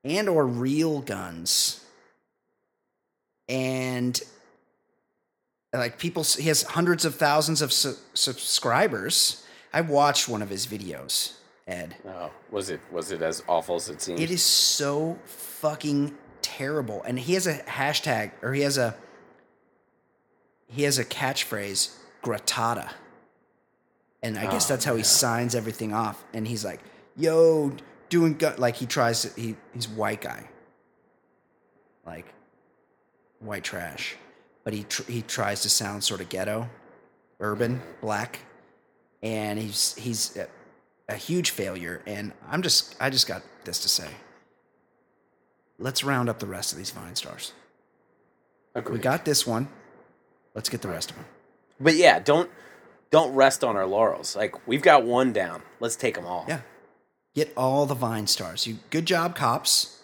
and or real guns and like people he has hundreds of thousands of su- subscribers i watched one of his videos ed Oh, was it was it as awful as it seemed? it is so fucking terrible. And he has a hashtag or he has a he has a catchphrase, gratata. And I guess Oh, that's how he signs everything off. And he's like, yo, doing gu-, like he tries to he he's white guy. Like white trash. But he tr- he tries to sound sort of ghetto, urban, black. And he's he's a, a huge failure and I'm just I just got this to say. Let's round up the rest of these Vine stars. We got this one. Let's get the rest of them. But yeah, don't don't rest on our laurels. Like we've got one down. Let's take them all. Yeah. Get all the Vine stars. You good job, cops.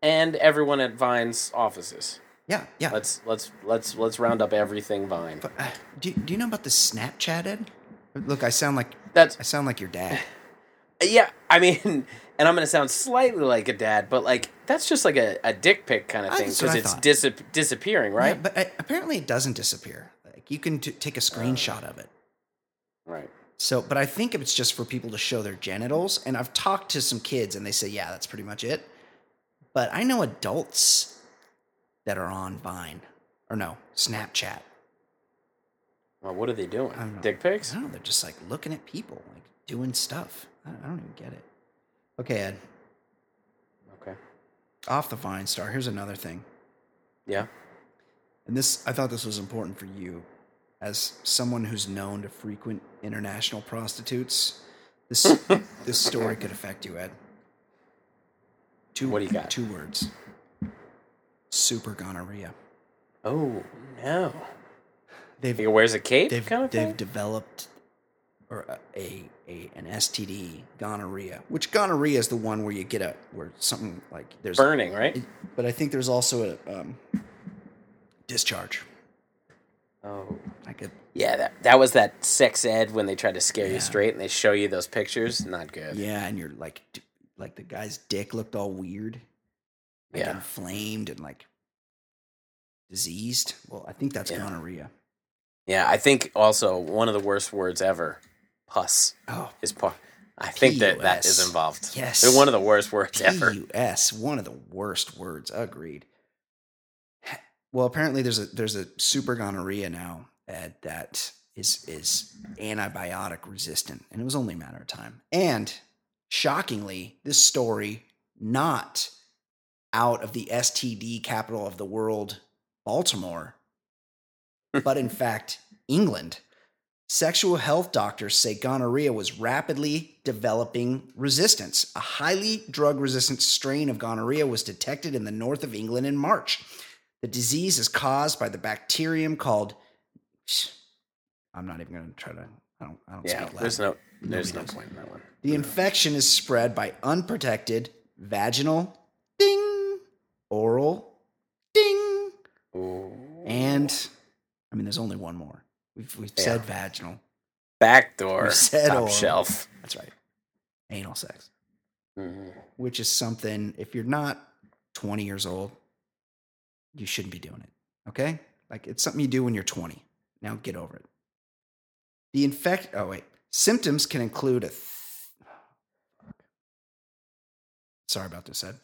And everyone at Vine's offices. Yeah, yeah. Let's let's let's let's round up everything Vine. But, uh, do, do you know about the Snapchat, Ed? Look, I sound like That's I sound like your dad. (laughs) yeah. I mean, and I'm gonna sound slightly like a dad, but like that's just like a, a dick pic kind of thing because it's dis- disappearing, right? Yeah, but uh, apparently it doesn't disappear. Like you can t- take a screenshot of it. Right. So, but I think it's just for people to show their genitals. And I've talked to some kids and they say, yeah, that's pretty much it. But I know adults that are on Vine or no, Snapchat. Well, what are they doing? I don't know. Dick pics? I don't know. They're just like looking at people, like doing stuff. I I don't even get it. Okay, Ed, Okay. off the Vine star. Here's another thing. Yeah. And this, I thought this was important for you as someone who's known to frequent international prostitutes. This, (laughs) this story could affect you, Ed. Two, What do you got? Two words. Super gonorrhea. Oh no. They've He wears a cape, they've kind of they've developed or a, a, a an STD gonorrhea, which gonorrhea is the one where you get a where something like there's Burning, right? it- but I think there's also a um, discharge. Oh. Like a Yeah, that that was that sex ed when they tried to scare Yeah. you straight and they show you those pictures. Not good. yeah, and you're like like the guy's dick looked all weird, like Yeah. inflamed and like diseased. Well, I think that's Yeah. gonorrhea. Yeah, I think also one of the worst words ever, pus, Oh, is part. I think that that is involved. Yes. They're one of the worst words ever. PUS, one of the worst words. Agreed. Well, apparently there's a there's a super gonorrhea now Ed, that is is antibiotic resistant, and it was only a matter of time. And shockingly, this story not out of the STD capital of the world, Baltimore, (laughs) but in fact, England. Sexual health doctors say gonorrhea was rapidly developing resistance. A highly drug resistant strain of gonorrhea was detected in the north of England in March. The disease is caused by the bacterium called. (sighs) I'm not even going to try to. I don't. I don't Yeah, speak there's no there's no point in that one. The infection is spread by unprotected vaginal oral ding, Ooh. and I mean, there's only one more. We've, we've Yeah. said vaginal. backdoor said top oral. shelf. That's right. Anal sex, Mhm. which is something, if you're not 20 years old, you shouldn't be doing it. Okay? Like it's something you do when you're 20. Now get over it. The infect, oh, wait. Symptoms can include a. Th- (sighs) Sorry about this, Ed.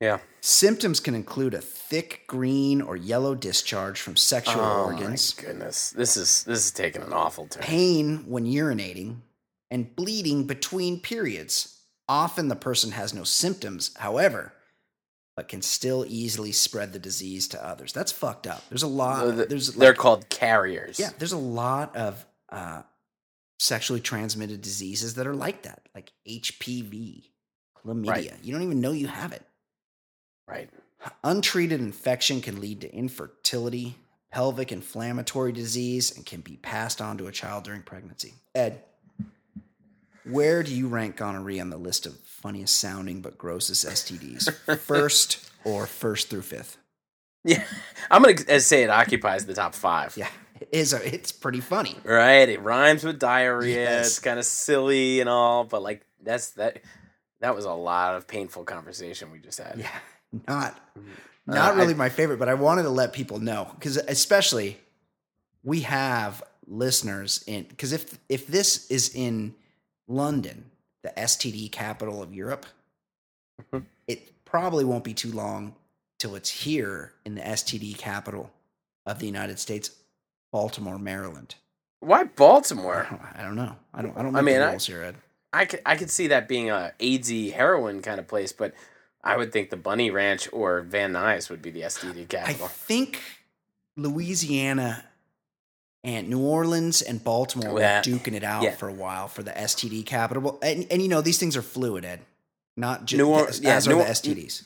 Yeah. Symptoms can include a thick green or yellow discharge from sexual organs. oh organs, my goodness, this is this is taking an awful turn. pain when urinating, and bleeding between periods. Often the person has no symptoms, however, but can still easily spread the disease to others. That's fucked up. There's a lot. Uh, th- there's They're like- called carriers. yeah. There's a lot of uh, sexually transmitted diseases that are like that, like HPV, chlamydia. Right. You don't even know you have it. Right. Untreated infection can lead to infertility, pelvic inflammatory disease, and can be passed on to a child during pregnancy. Ed, where do you rank gonorrhea on the list of funniest sounding but grossest STDs? (laughs) First or first through fifth? Yeah. I'm gonna say it occupies the top five. Yeah, it is. A, it's pretty funny. Right. It rhymes with diarrhea. Yes. It's kind of silly and all, but like that's that. That was a lot of painful conversation we just had. Yeah, not Uh, not I- really my favorite, but I wanted to let people know because especially we have listeners in because if if this is in London, the STD capital of Europe, Mhm. it probably won't be too long till it's here in the STD capital of the United States, Baltimore, Maryland. Why Baltimore? I don't know. I don't. I don't I mean, the I- here, Ed. I could I could see that being a AIDSy heroin kind of place, but I would think the Bunny Ranch or Van Nuys would be the STD capital. I think Louisiana and New Orleans and Baltimore were Yeah. duking it out Yeah. for a while for the STD capital. And, and you know, these things are fluid, Ed. Not just New Or- as, yeah, New the STDs.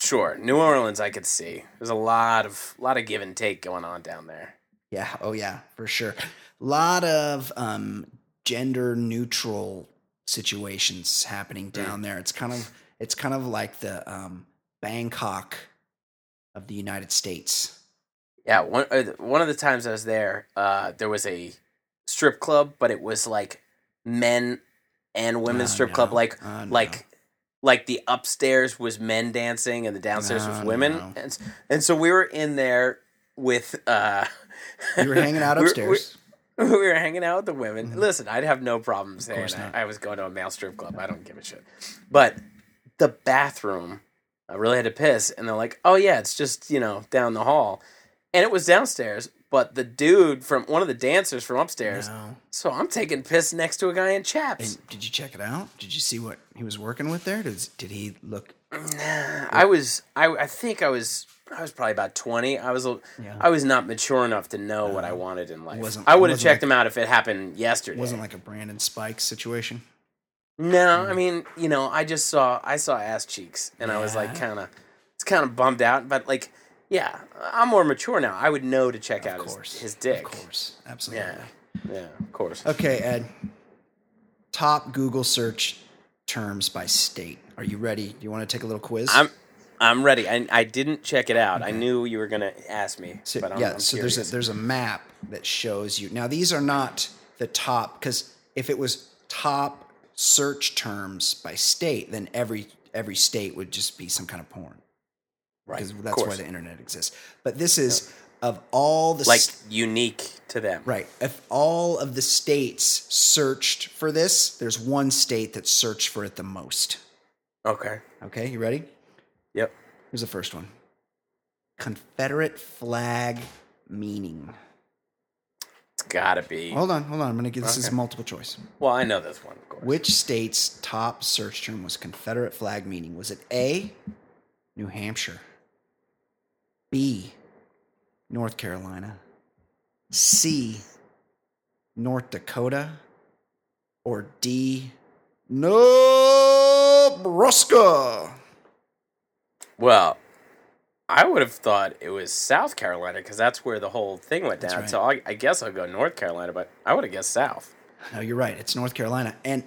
Sure, New Orleans I could see. There's a lot of lot of give and take going on down there. Yeah. Oh, yeah, for sure. A lot of um, gender neutral situations happening down there. It's kind of it's kind of like the um, Bangkok of the United States. Yeah, one uh, one of the times I was there, uh, there was a strip club, but it was like men and women's Oh, strip club, no. like Oh, no. like like the upstairs was men dancing and the downstairs was women, no. and and so we were in there with uh, (laughs) You were hanging out we were- upstairs. (laughs) we were hanging out with the women. Mhm. Listen, I'd have no problem saying. I, I was going to a male strip club. I don't give a shit. But the bathroom, I really had to piss, and they're like, "Oh yeah, it's just you know down the hall," and it was downstairs. But the dude from one of the dancers from upstairs, No. so I'm taking piss next to a guy in chaps. And did you check it out? Did you see what he was working with there? Did, did he look? Nah, I was, I, I think I was, I was probably about twenty. I was, Yeah. I was not mature enough to know what I Uh, wanted in life. I would have checked like- him out if it happened yesterday. Wasn't like a Brandon Spikes situation. No. I mm. mean, you know, I just saw I saw ass cheeks, and I was like, Yeah. kind of, it's kind of bummed out. But like, yeah, I'm more mature now. I would know to check out Of his, course, his dick. Of course, absolutely. Yeah, yeah, of course. Okay, Ed. Top Google search terms by state. Are you ready? Do you want to take a little quiz? I'm, I'm ready. I, I didn't check it out. I knew you were gonna ask me, So, but I'm, yeah, I'm so there's a, there's a map that shows you. Now these are not the top because if it was top search terms by state, then every every state would just be some kind of porn right. because that's why the internet exists. But this is of all the like s- unique to them. right. If all of the states searched for this, there's one state that searched for it the most. Okay. Okay, you ready? Yep. Here's the first one. Confederate flag meaning. Gotta be. Hold on, hold on. I'm gonna give this is multiple choice. Well, I know this one, of course. Which state's top search term was Confederate flag meaning? Was it A, New Hampshire, B, North Carolina, C. North Dakota, or D. Nebraska? Well, I would have thought it was South Carolina because that's where the whole thing went down. right. So I, I guess I'll go North Carolina, but I would have guessed South No, you're right. It's North Carolina, and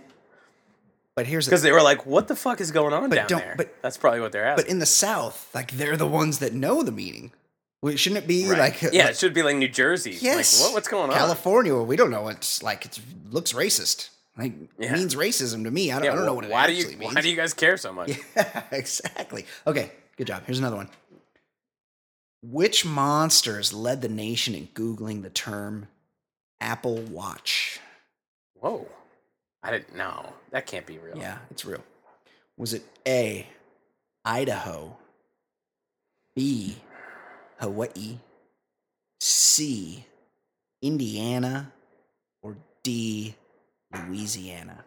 but here's the because they were like, "What the fuck is going on down there?" but- that's probably what they're asking. but in the South, like they're the ones that know the meaning. Well, shouldn't it be Right. like uh, yeah, like- it should be like New Jersey. yes, like, what, what's going on? California, well, we don't know. It's like it looks racist. Like Yeah. means racism to me. I don't, Yeah, I don't know what it why do you means. why do you guys care so much? (laughs) Yeah, exactly. Okay, good job. Here's another one. Which monsters led the nation in googling the term Apple Watch? Whoa, I didn't know that can't be real. Yeah, it's real. Was it A, Idaho, B, Hawaii, C, Indiana, or D, Louisiana?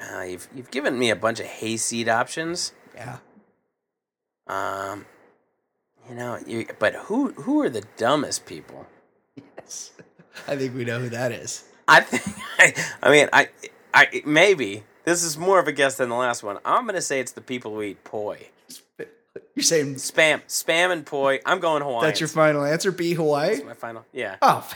Uh, you've you've given me a bunch of hayseed options. Yeah. Um, you know, you, but who who are the dumbest people? Yes. (laughs) I think we know who that is. I think. I, (laughs) I mean, I I maybe this is more of a guess than the last one. I'm gonna say it's the people who eat poi, (laughs) You're saying spam, spam and poi. I'm going Hawaii. that's your final answer, Be Hawaii? That's my final. Yeah. Oh,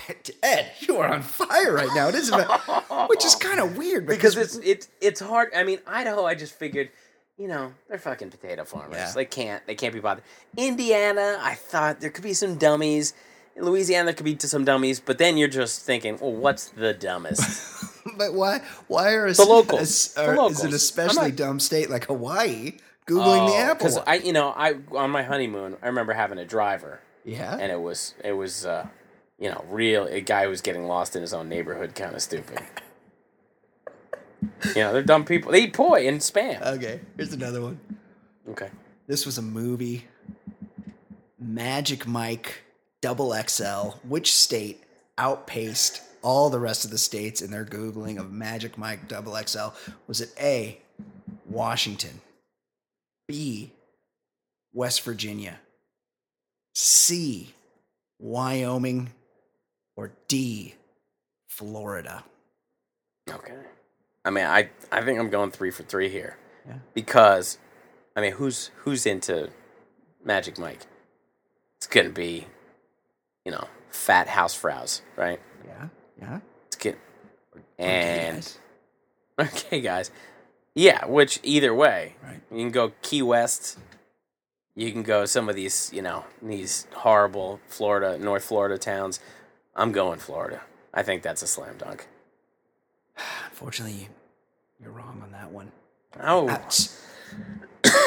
Ed, you are on fire right now. It is, about, which is kind of weird because, because it's it's it's hard. I mean, Idaho. I just figured, you know, they're fucking potato farmers. Yeah. They can't they can't be bothered. Indiana, I thought there could be some dummies. In Louisiana, there could be some dummies, but then you're just thinking, well, what's the dumbest? (laughs) but why? Why are The locals. Is, The are- is locals. an especially not- dumb state like Hawaii googling the Apple? Because Oh, I, you know, I on my honeymoon, I remember having a driver, yeah. and it was it was, uh, you know, real a guy who was getting lost in his own neighborhood, kind of stupid. You know, they're dumb people. They eat poi and spam. Okay. Here's another one. Okay. This was a movie. Magic Mike Double XL. Which state outpaced all the rest of the states in their googling of Magic Mike Double XL? Was it A, Washington, B, West Virginia, C, Wyoming, or D, Florida? Okay. I mean, I I think I'm going three for three here, Yeah. because, I mean, who's who's into Magic Mike? It's gonna be, you know, fat housefrows, right? Yeah. Yeah. It's get Okay, and guys. (laughs) okay, guys, yeah. Which either way, Right. you can go Key West. You can go some of these, you know, these horrible Florida, North Florida towns. I'm going Florida. I think that's a slam dunk. (sighs) (sighs) (sighs) Unfortunately, you're wrong on that one. Oh, Ouch.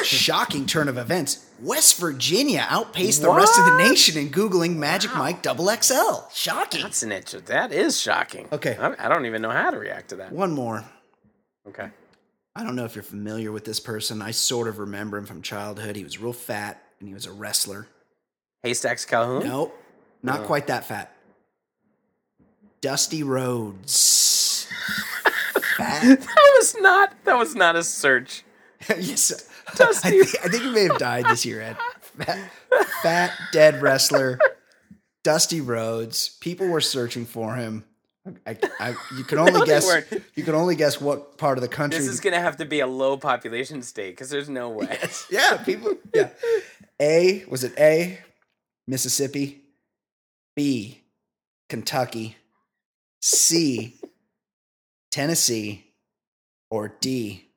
Shocking turn of events. West Virginia outpaced the rest of the nation in Googling Magic Mike Double XL. Shocking. That's an inch. That is shocking. Okay. I, I don't even know how to react to that. One more. Okay. I don't know if you're familiar with this person. I sort of remember him from childhood. He was real fat and he was a wrestler. Haystacks Calhoun. Nope, not No. quite that fat. Dusty Rhodes. Fat. (laughs) That was not. That was not a search. (laughs) yes. Dusty- (laughs) I, think, I think he may have died this year, Ed. Fat, fat dead wrestler, Dusty Rhodes. People were searching for him. I, I, you can only No, guess. You can only guess what part of the country. This is gonna have to be a low population state because there's no way. yeah, people. Yeah. A was it A, Mississippi. B, Kentucky. C, Tennessee, or D,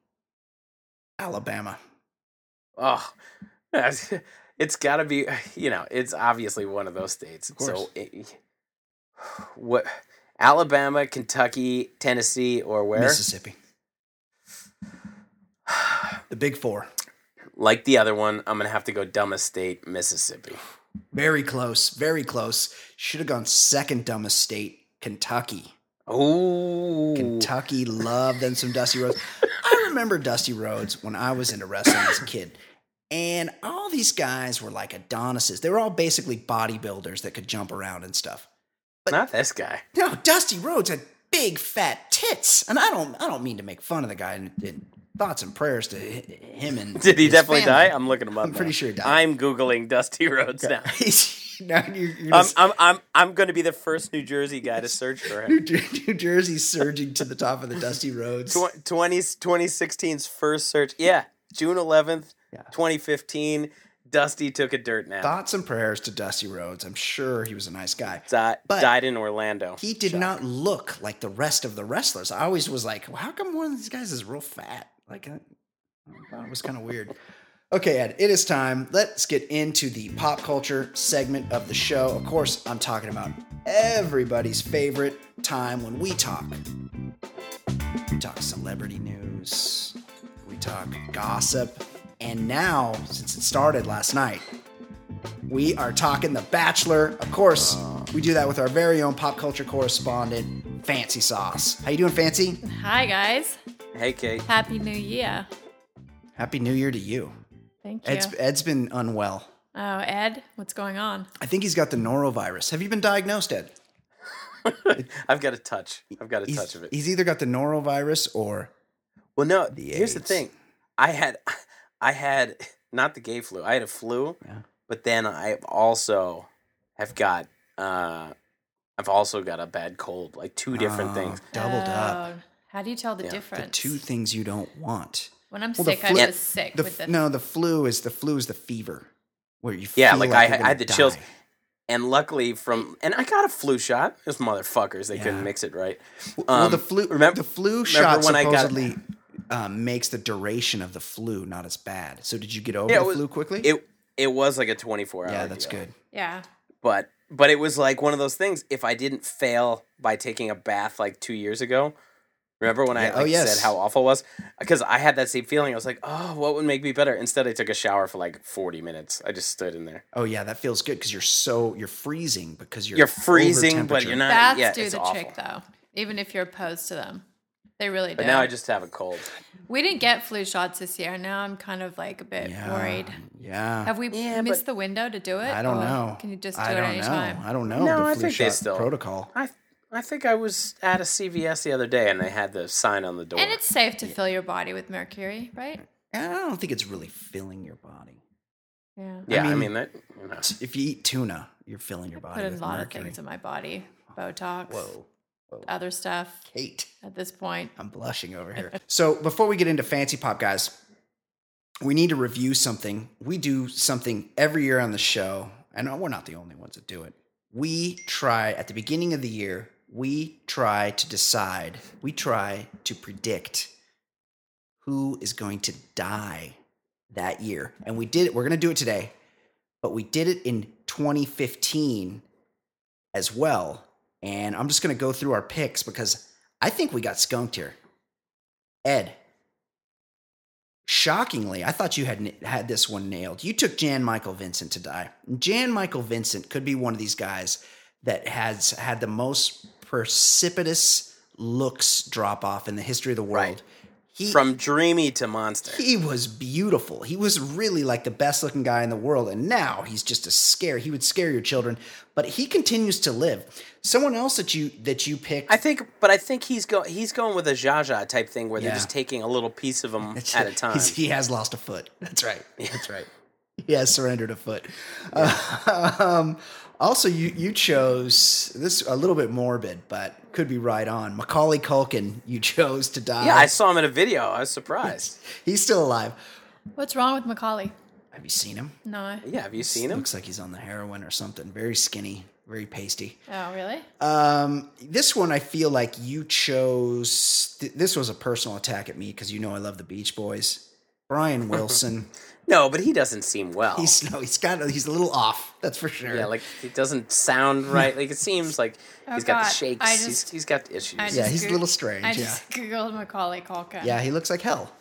Alabama. Oh, it's got to be. You know, it's obviously one of those states. course. Eh, so, it, what? Alabama, Kentucky, Tennessee, or where? Mississippi. The big four. Like the other one, I'm gonna have to go dumbest state, Mississippi. Very close. Very close. Should have gone second dumbest state, Kentucky. Oh, Kentucky loved them some Dusty Rhodes. I remember Dusty Rhodes when I was into wrestling as a kid. And all these guys were like Adonises. They were all basically bodybuilders that could jump around and stuff. But not this guy. No, Dusty Rhodes had big fat tits. And I don't I don't mean to make fun of the guy and, and thoughts and prayers to him and Did he definitely family. die? I'm looking him up. I'm pretty sure he died. I'm googling Dusty Rhodes now. (laughs) (laughs) Now you're, you're I'm, I'm, I'm, I'm going to be the first New Jersey guy to search for him. Jer- New Jersey's surging to the top of the Dusty Rhodes. 20, 2016's first search. Yeah, June 11th, Yeah. 2015. Dusty took a dirt nap. Thoughts and prayers to Dusty Rhodes. I'm sure he was a nice guy. Di- But- died in Orlando. He did not look like the rest of the wrestlers. I always was like, well, how come one of these guys is real fat? Like, I thought it was kind of weird. Okay, Ed, it is time. Let's get into the pop culture segment of the show. Of course, I'm talking about everybody's favorite time when we talk. We talk celebrity news, we talk gossip, and now, since it started last night, we are talking The Bachelor. Of course, we do that with our very own pop culture correspondent, Fancy Sauce. How you doing, Fancy? Hi guys. Hey, Kate. Happy New Year. Happy New Year to you. Thank you. Ed's, Ed's been unwell. oh, Ed, what's going on? I think he's got the norovirus. Have you been diagnosed, Ed? (laughs) I've got a touch. I've got a He's, touch of it. he's either got the norovirus or Well, no. The here's the thing. I had, (laughs) I had not the gay flu. I had a flu, Yeah. but then I also have got, uh, I've also got a bad cold. Like two different Oh, things. doubled up. Oh, How do you tell the Yeah, the The difference? two things you don't want. When I'm Well, sick, flu- I was sick The with f- the no, the flu is the flu is the fever, where you Yeah, feel like, like, I, you're I had the chills. And luckily, from and I got a flu shot. Those motherfuckers, they Yeah. couldn't mix it right. well, Um, the flu remember- the flu remember shot when I got- supposedly um, makes the duration of the flu not as bad. So did you get over Yeah, it the was- flu quickly? It it was like a twenty four hour. yeah, that's deal. good. yeah. But but it was like one of those things. If I didn't fail by taking a bath like two years ago, remember when I Yeah, oh, like, yes. said how awful it was? Because I had that same feeling. I was like, oh, what would make me better? Instead, I took a shower for like forty minutes. I just stood in there. Oh yeah, that feels good because you're so you're freezing because you're You're freezing, but you're not. Baths yeah, do it's the awful. trick though, even if you're opposed to them. They really do. But now I just have a cold. we didn't get flu shots this year. Now I'm kind of like a bit Yeah, worried. Yeah, Have we Yeah, missed the window to do it? I don't or know. Can you just do I it don't anytime? know. I don't know No, the I flu think they still- protocol. I I think I was at a CVS the other day and they had the sign on the door. And it's safe to fill your body with mercury, right? I don't think it's really filling your body. Yeah. yeah, I mean- mean, that. You know. If you eat tuna, you're filling your body Put a lot mercury. of things in my body. Botox, Whoa, whoa, other stuff Kate, at this point. I'm blushing over here. (laughs) so before we get into fancy pop, guys, we need to review something. We do something every year on the show, and we're not the only ones that do it. We try at the beginning of the year. We try to decide. We try to predict who is going to die that year. And we did it. We're going to do it today, but we did it in 2015 as well. And I'm just going to go through our picks because I think we got skunked here. Ed, shockingly, I thought you had had this one nailed. You took Jan Michael Vincent to die. Jan Michael Vincent could be one of these guys that has had the most precipitous looks drop off in the history of the world. Right. He, From dreamy to monster. he was beautiful. He was really like the best looking guy in the world. And now he's just a scare. He would scare your children, but he continues to live. Someone else that you that you picked. I think, but I think he's go he's going with a Zsa Zsa type thing where Yeah. they're just taking a little piece of him at a time. he has lost a foot. That's right. That's right. He has surrendered a foot. Uh, (laughs) um, also, you you chose this a little bit morbid, but could be right on. Macaulay Culkin, you chose to die. yeah, I saw him in a video. I was surprised. (laughs) he's still alive. What's wrong with Macaulay? Have you seen him? No. Yeah, have you seen him? Looks like he's on the heroin or something. Very skinny, very pasty. Oh, really? Um, this one I feel like you chose. Th- this was a personal attack at me because you know I love the Beach Boys. Brian (laughs) Wilson. No, but he doesn't seem well. he's no, he's got. He's a little off. That's for sure. yeah, like it doesn't sound right. Like it (laughs) seems like Oh, he's got God. the shakes. I he's, he's got issues. Yeah, just he's a little strange, I yeah. just googled Macaulay Culkin. yeah, he looks like hell.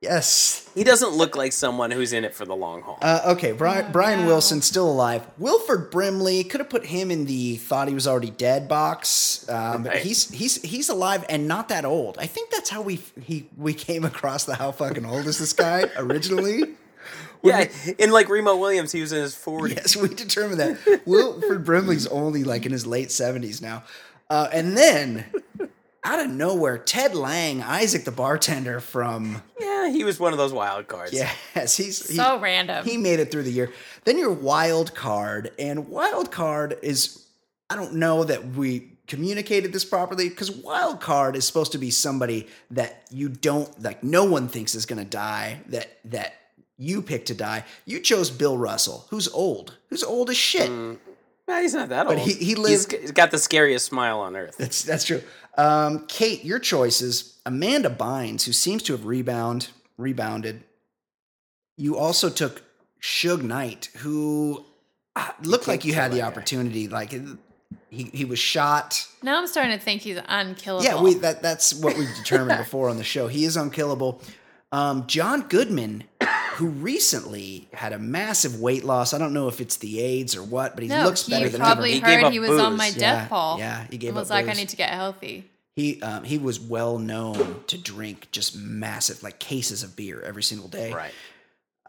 Yes. he doesn't look like someone who's in it for the long haul. Uh, okay, Brian, Brian. Wilson still alive. Wilford Brimley could have put him in the thought he was already dead box, um, but Right. he's he's he's alive and not that old. I think that's how we he we came across the how fucking old is this guy (laughs) originally. yeah, in like Remo Williams, he was in his 40s. Yes, we determined that Wilford Brimley's only like in his late seventies now, uh, and then out of nowhere, Ted Lange, Isaac the bartender from Yeah, he was one of those wild cards. Yes, he's he- So random. He made it through the year. Then your wild card, and wild card is I don't know that we communicated this properly because wild card is supposed to be somebody that you don't like no one thinks is going to die that that you pick to die. You chose Bill Russell, who's old, who's old as shit. Mm, Nah, he's not that But old. he- he He's lived- g- he's got the scariest smile on earth. That's that's true. Um, Kate, your choices: Amanda Bynes, who seems to have rebound rebounded. You also took Suge Knight, who uh, looked like you had the that guy. opportunity. Like he he was shot. now I'm starting to think he's unkillable. Yeah, we that that's what we've determined (laughs) before on the show. He is unkillable. Um, John Goodman, who recently had a massive weight loss. I don't know if it's the AIDS or what, but he no, looks he better than probably ever. He gave heard up he was on booze. my Yeah, death pool. yeah, he gave and was up like, I need to get healthy. He um, he was well known to drink just massive like cases of beer every single day. Right.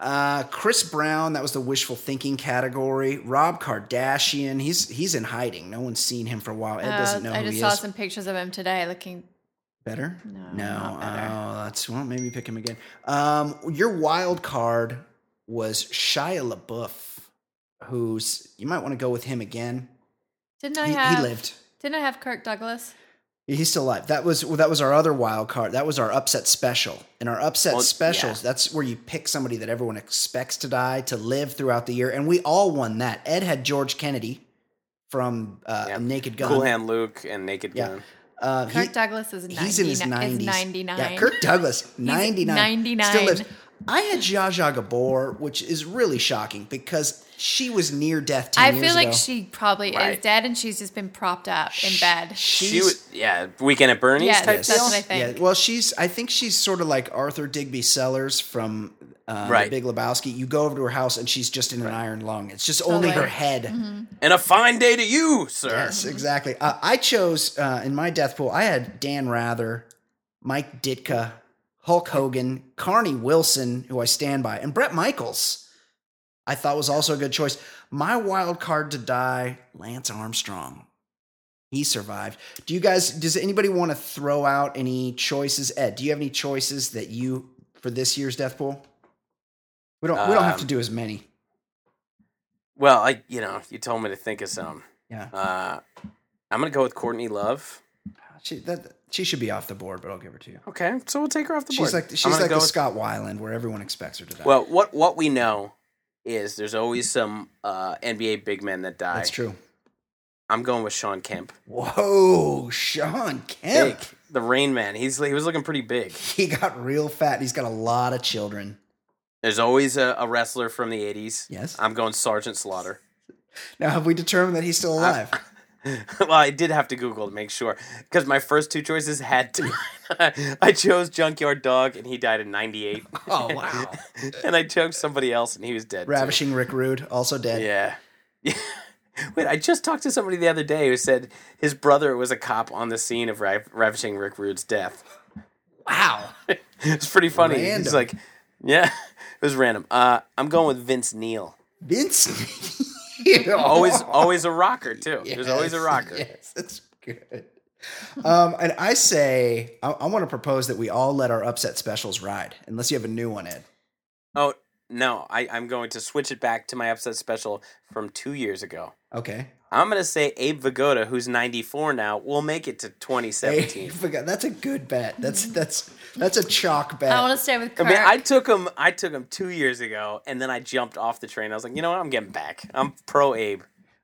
Uh, Chris Brown, that was the wishful thinking category. Rob Kardashian, he's he's in hiding. No one's seen him for a while. Ed doesn't know Uh, I who just saw is. some pictures of him today looking. Better? No, no. not better. Oh, that's well. Maybe pick him again. Um, your wild card was Shia LaBeouf, who's you might want to go with him again. Didn't I He, have? he lived. Didn't I have Kirk Douglas? He's still alive. That was well, that was our other wild card. That was our upset special. In our upset Well, specials, yeah. that's where you pick somebody that everyone expects to die to live throughout the year, and we all won that. Ed had George Kennedy from uh, Yeah. Naked Gun. Cool Hand Luke and Naked Yeah. Gun. Uh, Kirk he- Douglas is 90, he's in his 90s. 99. Yeah, Kirk Douglas, 99. 99. Still lives. I had Zsa Zsa Gabor, which is really shocking because she was near death 10 I years feel like ago. she probably Right. is dead and she's just been propped up in bed. She was, yeah, Weekend at Bernie's Yeah, type that's deal. what I think. Yeah, well, she's. I think she's sort of like Arthur Digby Sellers from The Right. Big Lebowski. You go over to her house and she's just in an iron lung. It's just only her Totally. head. And a fine day to you, sir. Yes, exactly. Uh, I chose uh, in my death pool. I had Dan Rather, Mike Ditka, Hulk Hogan, Carnie Wilson, who I stand by, and Bret Michaels. I thought was also a good choice. My wild card to die, Lance Armstrong. He survived. Do you guys? Does anybody want to throw out any choices? Ed, do you have any choices that you for this year's death pool? We don't. we don't have to do as many. Well, I, you know, you told me to think of some. Yeah, Uh, I'm gonna go with Courtney Love. she that she should be off the board, but I'll give her to you. Okay, so we'll take her off the board. She's like she's like the with- Scott Weiland, where everyone expects her to die. Well, what what we know is there's always some uh, NBA big men that die. that's true. I'm going with Shawn Kemp. Whoa, Shawn Big, Kemp. the Rain Man. He's he was looking pretty big. He got real fat. He's got a lot of children. There's always a, a wrestler from the '80s. Yes. I'm going Sergeant Slaughter. (laughs) Now, have we determined that he's still alive? (laughs) well, I did have to Google to make sure because my first two choices had to. (laughs) I chose Junkyard Dog and he died in '98. oh wow! and I chose somebody else and he was dead. too. Ravishing Rick Rude, also dead. Yeah. Yeah. Wait, I just talked to somebody the other day who said his brother was a cop on the scene of Rav- Ravishing Rick Rude's death. Wow. it's pretty funny. Random. He's like, yeah, it was random. Uh, I'm going with Vince Neil. Vince. (laughs) Always, always a rocker too. He was always a rocker. Yes, that's good. Um, and I say, I, I want to propose that we all let our upset specials ride, unless you have a new one, Ed. Oh no, I, I'm going to switch it back to my upset special from two years ago. Okay. I'm gonna say Abe Vigoda, who's 94 now, will make it to Hey, 2017. forgot- that's a good bet. That's that's that's a chalk bet. I want to stay with I mean, I took him. I took him two years ago, and then I jumped off the train. I was like, you know what? I'm getting back. I'm pro Abe.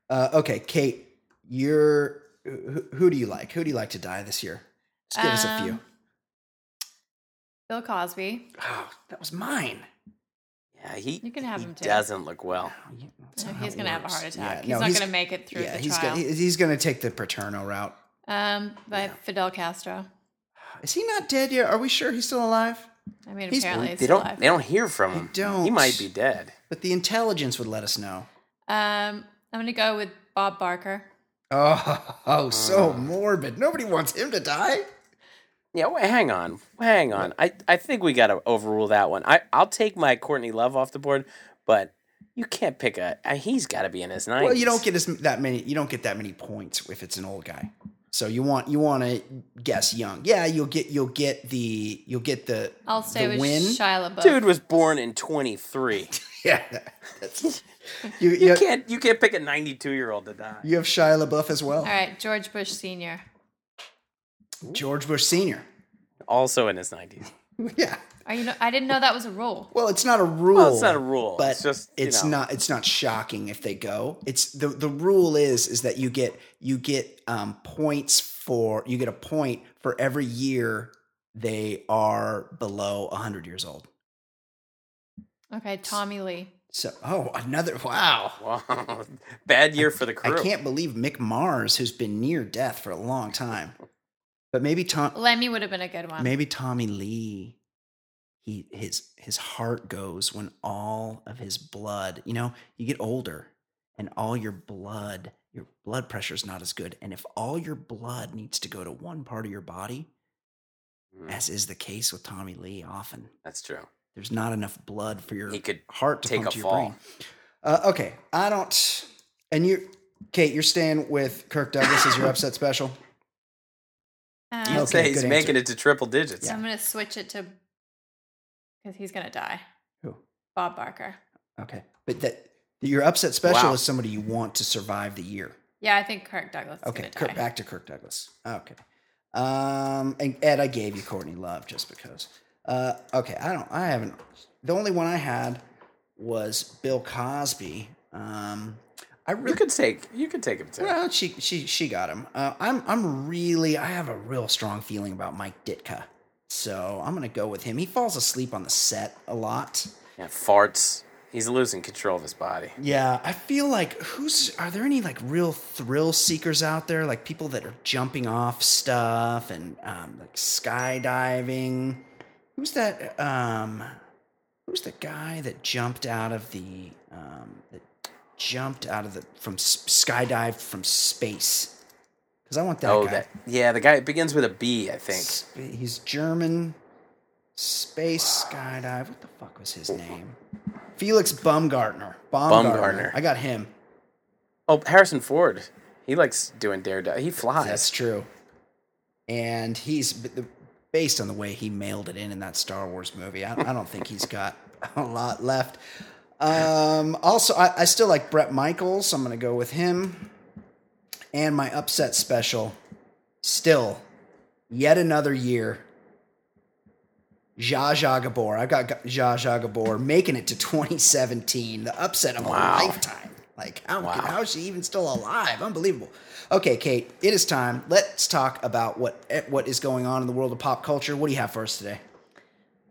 Uh, okay, Kate, you're who, who do you like? Who do you like to die this year? Just give us a few. Um, Bill Cosby. Oh, that was mine. Yeah, he. You can have he him too. Doesn't look well. Yeah, that's No, not how he's gonna have a heart attack. Yeah, he's no, not gonna make it through yeah, the he's trial. gonna he's gonna take the Paterno route. um, by Fidel Castro. Is he not dead yet? Are we sure he's still alive? I mean, He's- apparently it's They still don't. alive. They don't hear from him. They don't. He might be dead. But the intelligence would let us know. Um, I'm gonna go with Bob Barker. Oh, oh (laughs) so Uh. morbid. Nobody wants him to die. Yeah. Wait, hang on. Hang on. I. I think we got to overrule that one. I. I'll take my Courtney Love off the board, but you can't pick a. Uh, he's got to be in his 90s. Well, you don't get as that many. You don't get that many points if it's an old guy. So you want you want to guess young. Yeah, you'll get you'll get the you'll get the I'll say the with win. Shia LaBeouf. Dude was born in 23. (laughs) yeah, that's, (laughs) you You you, can't you can't pick a 92 year old to die. you have Shia LaBeouf as well. All right, George Bush Senior. George Bush Senior. Also in his 90s. (laughs) Yeah. Are you? Know, I didn't know that was a rule. Well, it's not a rule. Well, it's not a rule. but It's just, it's know. not it's not shocking if they go. It's the the rule is is that you get you get um, points for you get a point for every year they are below hundred years old. Okay, Tommy Lee. So oh another wow. Wow. (laughs) Bad year for the crew. I can't believe Mick Mars, who's been near death for a long time, (laughs) but maybe Tom, Lemmy would have been a good one. maybe Tommy Lee, he his his heart goes when all of his blood. You know, you get older, and all your blood, your blood pressure is not as good, and if all your blood needs to go to one part of your body, Mm, as is the case with Tommy Lee, often That's true. there's not enough blood for your He could heart to take pump a to your fall. brain. Uh, okay, I don't. And you, Kate, you're staying with Kirk Douglas as your (coughs) upset special. Um, You'd Okay, say he's making answer. it to triple digits. So I'm gonna switch it to because he's gonna die. Who? Bob Barker. Okay, but that your upset special Wow. is somebody you want to survive the year. Yeah, I think Kirk Douglas Okay, gonna Kirk, die. back to Kirk Douglas. Okay, um, and Ed, I gave you Courtney Love just because. Uh, okay, I don't. I haven't. The only one I had was Bill Cosby. Um, I really You could take you could take him too. Well, she she she got him. Uh, I'm I'm really I have a real strong feeling about Mike Ditka, so I'm gonna go with him. He falls asleep on the set a lot. Yeah, farts. He's losing control of his body. Yeah, I feel like who's are there any like real thrill seekers out there, like people that are jumping off stuff and um, like skydiving? Who's that? Um, who's the guy that jumped out of the um, that jumped out of the from skydived from space? Because I want that oh, guy. that yeah, the guy it begins with a B, I think. Sp- He's German. Space skydive. What the fuck was his name? Felix Baumgartner. Baumgartner. Baumgartner. I got him. Oh, Harrison Ford. He likes doing daredevil. He flies. That's true. And he's based on the way he mailed it in in that Star Wars movie. I, I don't think he's got a lot left. Um, also, I, I still like Bret Michaels. So I'm going to go with him. And my upset special, still, yet another year. Zsa Zsa Gabor. I've got Zsa Zsa Gabor making it to 2017. The upset of Wow. a lifetime. Like, how, Wow. how is she even still alive? Unbelievable. Okay, Kate, it is time. Let's talk about what eh, what is going on in the world of pop culture. What do you have for us today?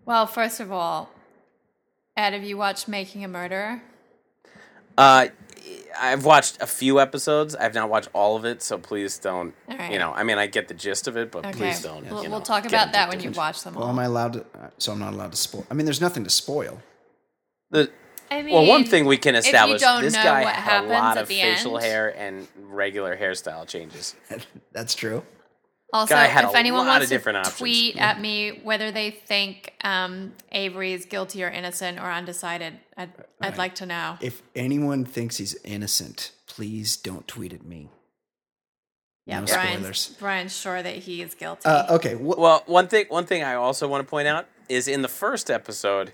Well, first of all, Ed, have you watched Making a Murderer? Uh, I've watched a few episodes. I've not watched all of it, so please don't. All right. You know, I mean, I get the gist of it, but Okay, please don't. we'll, you we'll talk about that when you watch them Well, all. am I allowed to? uh, So I'm not allowed to spoil. I mean, there's nothing to spoil. The, I mean, well, one thing we can you establish: don't this know guy what had a lot of facial end- hair and regular hairstyle changes. (laughs) That's true. Also, Guy had if a anyone lot wants of different to options. tweet at me whether they think um, Avery is guilty or innocent or undecided, I'd, I'd Right. like to know. If anyone thinks he's innocent, please don't tweet at me. Yeah, no Brian's, spoilers. Brian's sure that he is guilty. Uh, okay. wh- Well, one thing one thing I also want to point out is in the first episode,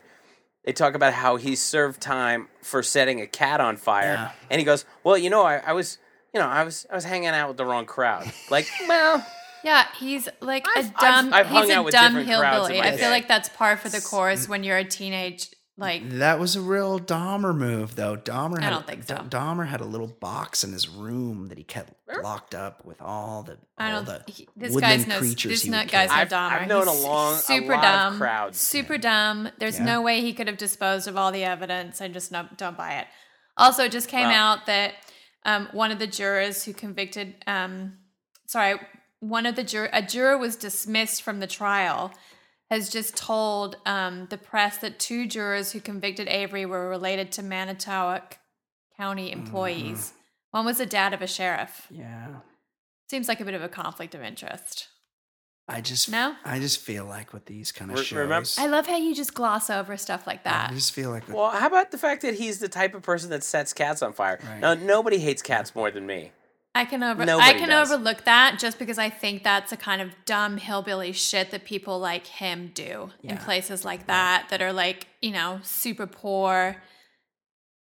they talk about how he served time for setting a cat on fire, Yeah. and he goes, "Well, you know, I, I was, you know, I was, I was hanging out with the wrong crowd. Like, well, yeah, he's like I've- a dumb. I've- I've hung he's a out with dumb different crowds hillbilly. I feel like that's par for the course when you're a teenage. Like, that was a real Dahmer move, though. Dahmer I had don't a, think so. Da- Dahmer had a little box in his room that he kept locked up with all the I don't. the he- this woodland guy's no. creatures This he no, guy's kill. no I've- Dahmer. I've known a He's long- a super lot of dumb. crowds. Super dumb. There's Yeah. no way he could have disposed of all the evidence. I just no, don't buy it. Also, it just came Wow. out that um, one of the jurors who convicted, um, sorry, one of the juror, a juror was dismissed from the trial. Has just told um, the press that two jurors who convicted Avery were related to Manitowoc County employees. One was the dad of a sheriff. Yeah. Seems like a bit of a conflict of interest. I just No? I just feel like with these kind of Re- shows, remember- I love how you just gloss over stuff like that. I just feel like with, well, how about the fact that he's the type of person that sets cats on fire? Right. Now, nobody hates cats more than me. I can over I can does. overlook that just because I think that's a kind of dumb hillbilly shit that people like him do in places like that that are like, you know, super poor.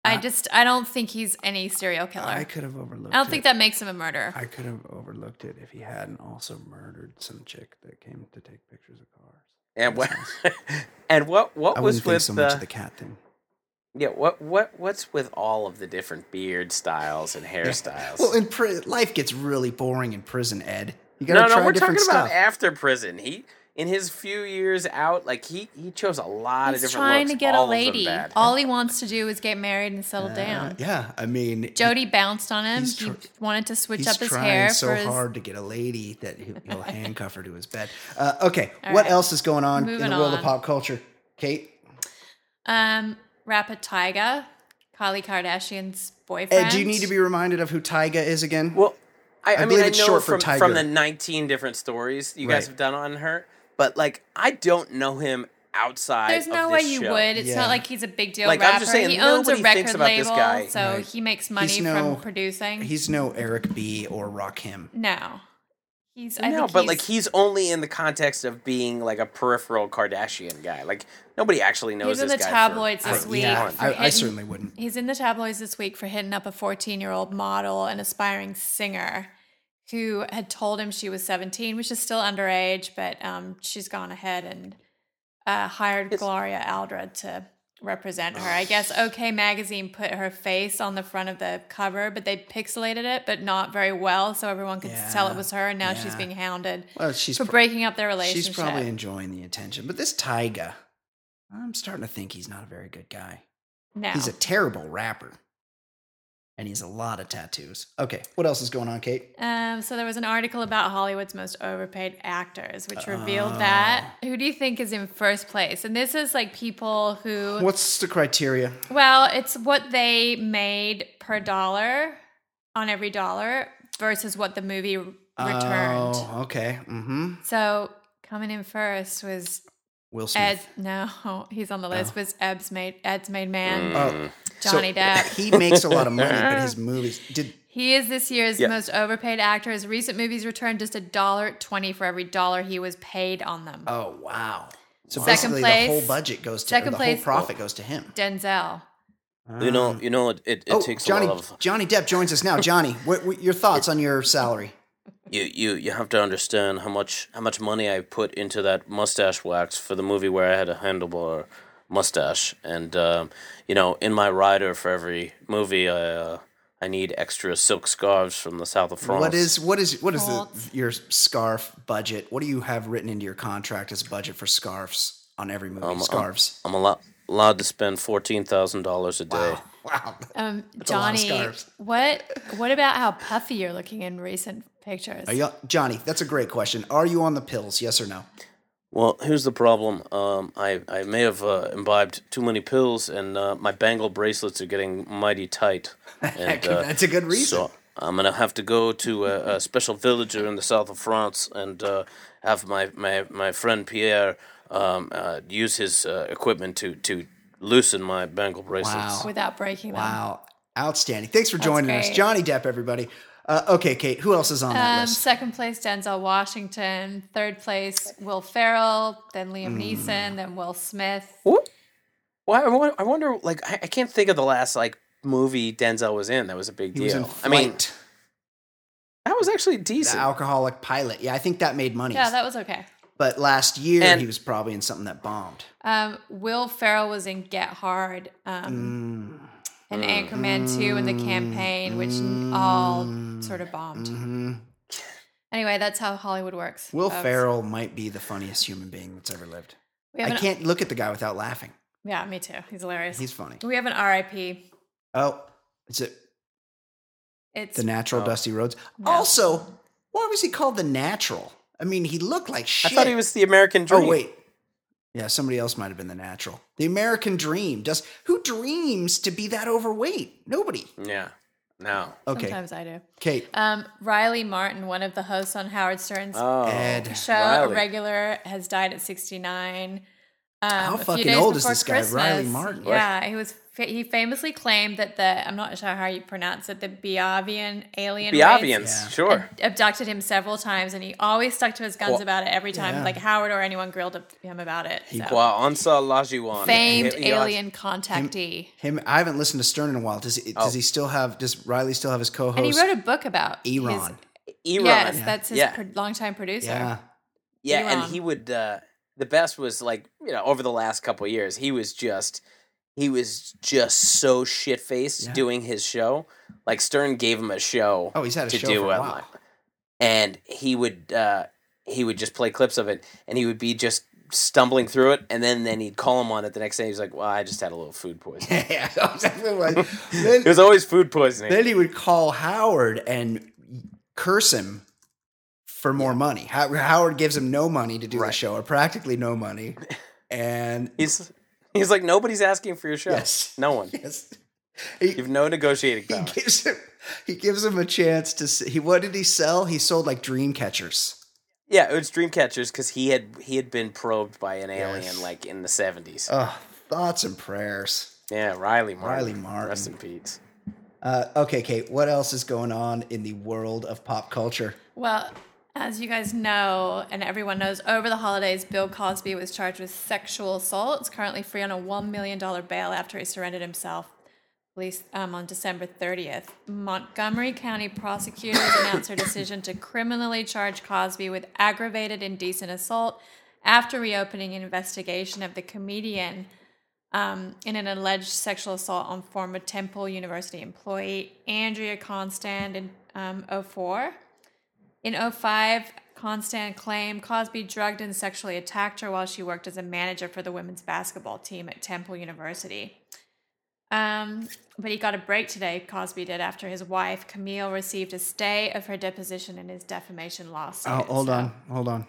I just I don't think he's any serial killer. I I, could have overlooked. I don't it. think that makes him a murderer. I could have overlooked it if he hadn't also murdered some chick that came to take pictures of cars. And what? (laughs) And what? What I was wouldn't think with so the? much of the cat thing. Yeah. What? What? What's with all of the different beard styles and hairstyles? Well, in pri- life gets really boring in prison, Ed. You gotta no, try we're different talking stuff. about after prison. He in his few years out, like he he chose a lot of He's different trying looks. to get a lady. All he wants to do is get married and settle Uh, down. yeah, I mean, Jody bounced on him. he's He wanted to switch up his trying hair so for his hard to get a lady that he- (laughs) he'll handcuff her to his bed. Uh, okay, All what right. else is going on in the world of pop culture? Kate, um rapper Tyga, Kylie Kardashian's boyfriend. Ed, do you need to be reminded of who Tyga is again? Well, I, I, mean, I it's know short for from, from the 19 different stories you guys have done on her, but like I don't know him outside. There's of no this way you show. would. It's Yeah. not like he's a big deal Like, I'm rapper. just saying, he owns a nobody record thinks about this label, guy. so Right. he makes money no- from producing. He's no Eric B or Rakim. no, he's. I No, think but he's, like he's only in the context of being like a peripheral Kardashian guy. Like nobody actually knows He's in this the guy. tabloids for, this for week. yeah, for I, I certainly wouldn't. He's in the tabloids this week for hitting up a 14 year old model and aspiring singer who had told him she was 17, which is still underage, but um, she's gone ahead and uh, hired It's- Gloria Allred to represent her. I guess OK Magazine put her face on the front of the cover, but they pixelated it, but not very well, so everyone could tell it was her. And now she's being hounded Well, she's for pro- breaking up their relationship. she's probably enjoying the attention. But this Tyga, I'm starting to think he's not a very good guy. no. He's a terrible rapper. And he has a lot of tattoos. Okay, what else is going on, Kate? Um, so there was an article about Hollywood's most overpaid actors, which revealed that. Who do you think is in first place? And this is like people who, What's the criteria? well, it's what they made per dollar on every dollar versus what the movie returned. Oh, okay. Mm-hmm. So coming in first was Will Ed. Smith. No, (laughs) he's on the list. Oh. Was Ed's made Ed's made man. Mm. Oh, Johnny so Depp. He makes a lot of money, but his (laughs) movies did. He is this year's Yeah. most overpaid actor. His recent movies returned just a dollar twenty for every dollar he was paid on them. Oh wow! So Second basically, place- the whole budget goes to second the place- whole profit goes to him. Denzel. You know, you know, it it, it oh, takes Johnny a lot of Johnny Depp joins us now. Johnny, what, what your thoughts on your salary? You, you you have to understand how much how much money I put into that mustache wax for the movie where I had a handlebar mustache, and um, you know, in my rider for every movie, I uh, I need extra silk scarves from the south of France. What is what is what is the, your scarf budget? What do you have written into your contract as a budget for scarves on every movie? Um, um, scarves. I'm allo- allowed to spend fourteen thousand dollars a day. Wow. Um, a lot of Johnny, what what about how puffy you're looking in recent pictures? Are you, Johnny, that's a great question. Are you on the pills? Yes or no? Well, here's the problem. Um, I I may have uh, imbibed too many pills, and uh, my bangle bracelets are getting mighty tight. (laughs) And, uh, that's a good reason. So I'm gonna have to go to a, a special villager in the south of France and uh, have my, my, my friend Pierre um, uh, use his uh, equipment to to loosen my bangle bracelets. Wow. Without breaking them. Wow. Outstanding. Thanks for joining us. Johnny Depp, everybody. Uh, okay, Kate, who else is on that Um, list? second place, Denzel Washington. Third place, Will Ferrell. Then Liam Hmm. Neeson. Then Will Smith. What? Well, I I wonder. Like, I, I can't think of the last like movie Denzel was in. That was a big He deal. was in I mean, that was actually the decent. alcoholic pilot. Yeah, I think that made money. Yeah, that was okay. but last year, And- he was probably in something that bombed. Um, Will Ferrell was in Get Hard. Um, and Anchorman 2 and The Campaign, which n- all sort of bombed. hmm Anyway, that's how Hollywood works. Will folks. Ferrell might be the funniest human being that's ever lived. I an- can't look at the guy without laughing. Yeah, me too. He's hilarious. He's funny. we have an RIP. Oh, is it It's the natural Oh. Dusty Rhodes? No. Also, why was he called the natural? I mean, he looked like shit. I thought he was the American Dream. Oh wait, yeah, somebody else might have been the natural. The American Dream. Does who dreams to be that overweight? Nobody. Yeah. No. Okay, sometimes I do. Kate. Um, Riley Martin, one of the hosts on Howard Stern's Oh. Ed. show, a regular, has died at 69. Um, How a few fucking days old is before this guy, Riley Christmas. Martin? Yeah, he was. He famously claimed that the I'm not sure how you pronounce it, the Biavian alien race Biavians, Yeah. sure. abducted him several times, and he always stuck to his guns Well, about it every time. yeah. Like Howard or anyone grilled him about it. So. Well, Ansa Lajuan. Famed He- he- alien contactee, Him, I haven't listened to Stern in a while. Does he, does he still have? Does Riley still have his co-host? and he wrote a book about his- Eron. Iran. Yes, that's his Yeah. pro- longtime producer. Yeah, Yeah, and he would. Uh, the best was like you know over the last couple of years, he was just he was just so shit faced Yeah. doing his show. Like Stern gave him a show. Oh, he's had a to show do for a while. and he would uh, he would just play clips of it, and he would be just stumbling through it, and then then he'd call him on it the next day. He's like, "Well, I just had a little food (laughs) poisoning." yeah. (laughs) exactly what- (laughs) it was always food poisoning. then he would call Howard and curse him for more money. How- Howard gives him no money to do the show, or practically no money, (laughs) and he's he's like, nobody's asking for your show. Yes. no one. (laughs) yes, he, You have no negotiating he gives him he gives him a chance to. s- He what did he sell? He sold like dream catchers. Yeah, it was dream catchers because he had he had been probed by an alien Yes. like in the seventies. Oh, thoughts and prayers. yeah, Riley Martin. Riley Martin. Rest in peace. Uh, okay, Kate. What else is going on in the world of pop culture? Well, as you guys know, and everyone knows, over the holidays, Bill Cosby was charged with sexual assault. Is currently free on a one million dollar bail after he surrendered himself. Police um, on December 30th. Montgomery County prosecutors (coughs) announced their decision to criminally charge Cosby with aggravated indecent assault after reopening an investigation of the comedian um, in an alleged sexual assault on former Temple University employee Andrea Constand in um, 04. In 05, Constand claimed Cosby drugged and sexually attacked her while she worked as a manager for the women's basketball team at Temple University. Um, but he got a break today, Cosby did, after his wife, Camille, received a stay of her deposition in his defamation lawsuit. Oh, hold So, on, hold on.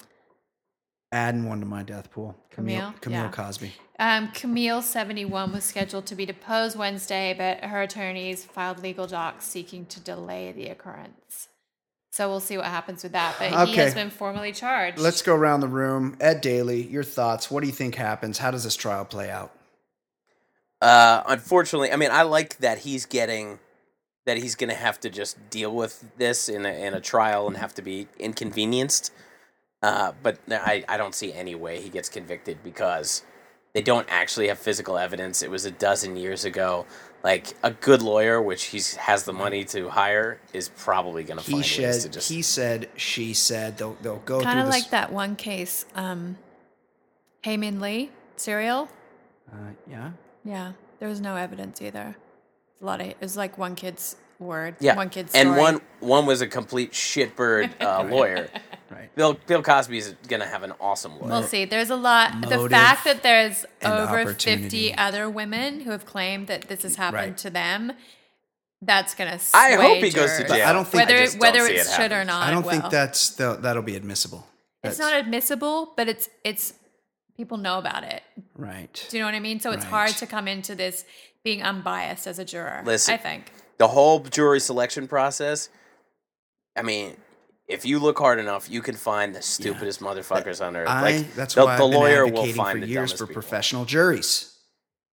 Adding one to my death pool. Camille, Camille? Camille Yeah. Cosby. Um, Camille, 71, was scheduled to be deposed Wednesday, but her attorneys filed legal docs seeking to delay the occurrence. So we'll see what happens with that. But he has been formally charged. Let's go around the room. Ed Daly, your thoughts. What do you think happens? How does this trial play out? Uh, unfortunately, I mean, I like that he's getting that he's going to have to just deal with this in a, in a trial and have to be inconvenienced. Uh, but I, I don't see any way he gets convicted because they don't actually have physical evidence. It was a dozen years ago. Like a good lawyer, which he has the money to hire, is probably going to He find ways to just. he said, she said. They'll, they'll go through. kind through of this. like that one case, um, Hae Min Lee serial. Uh, yeah. Yeah, there was no evidence either. A lot of it was like one kid's word. yeah, one kid's and story. one one was a complete shitbird uh, (laughs) lawyer. Right. Bill Bill Cosby is going to have an awesome lawyer. We'll see. There's a lot. The Motive fact that there's and over opportunity. 50 other women who have claimed that this has happened Right. to them, that's gonna. I hope he goes to jurors. jail. I don't think- whether I just whether don't see it it should or happening. not. I don't will. think that's the, that'll be admissible. it's not admissible, but it's it's people know about it. right. Do you know what I mean? So it's Right. hard to come into this being unbiased as a juror. Listen. I think. the whole jury selection process. I mean, if you look hard enough, you can find the stupidest motherfuckers on earth. I, like that's the, why the I've been lawyer will advocating find for the years dumbest for people. professional juries.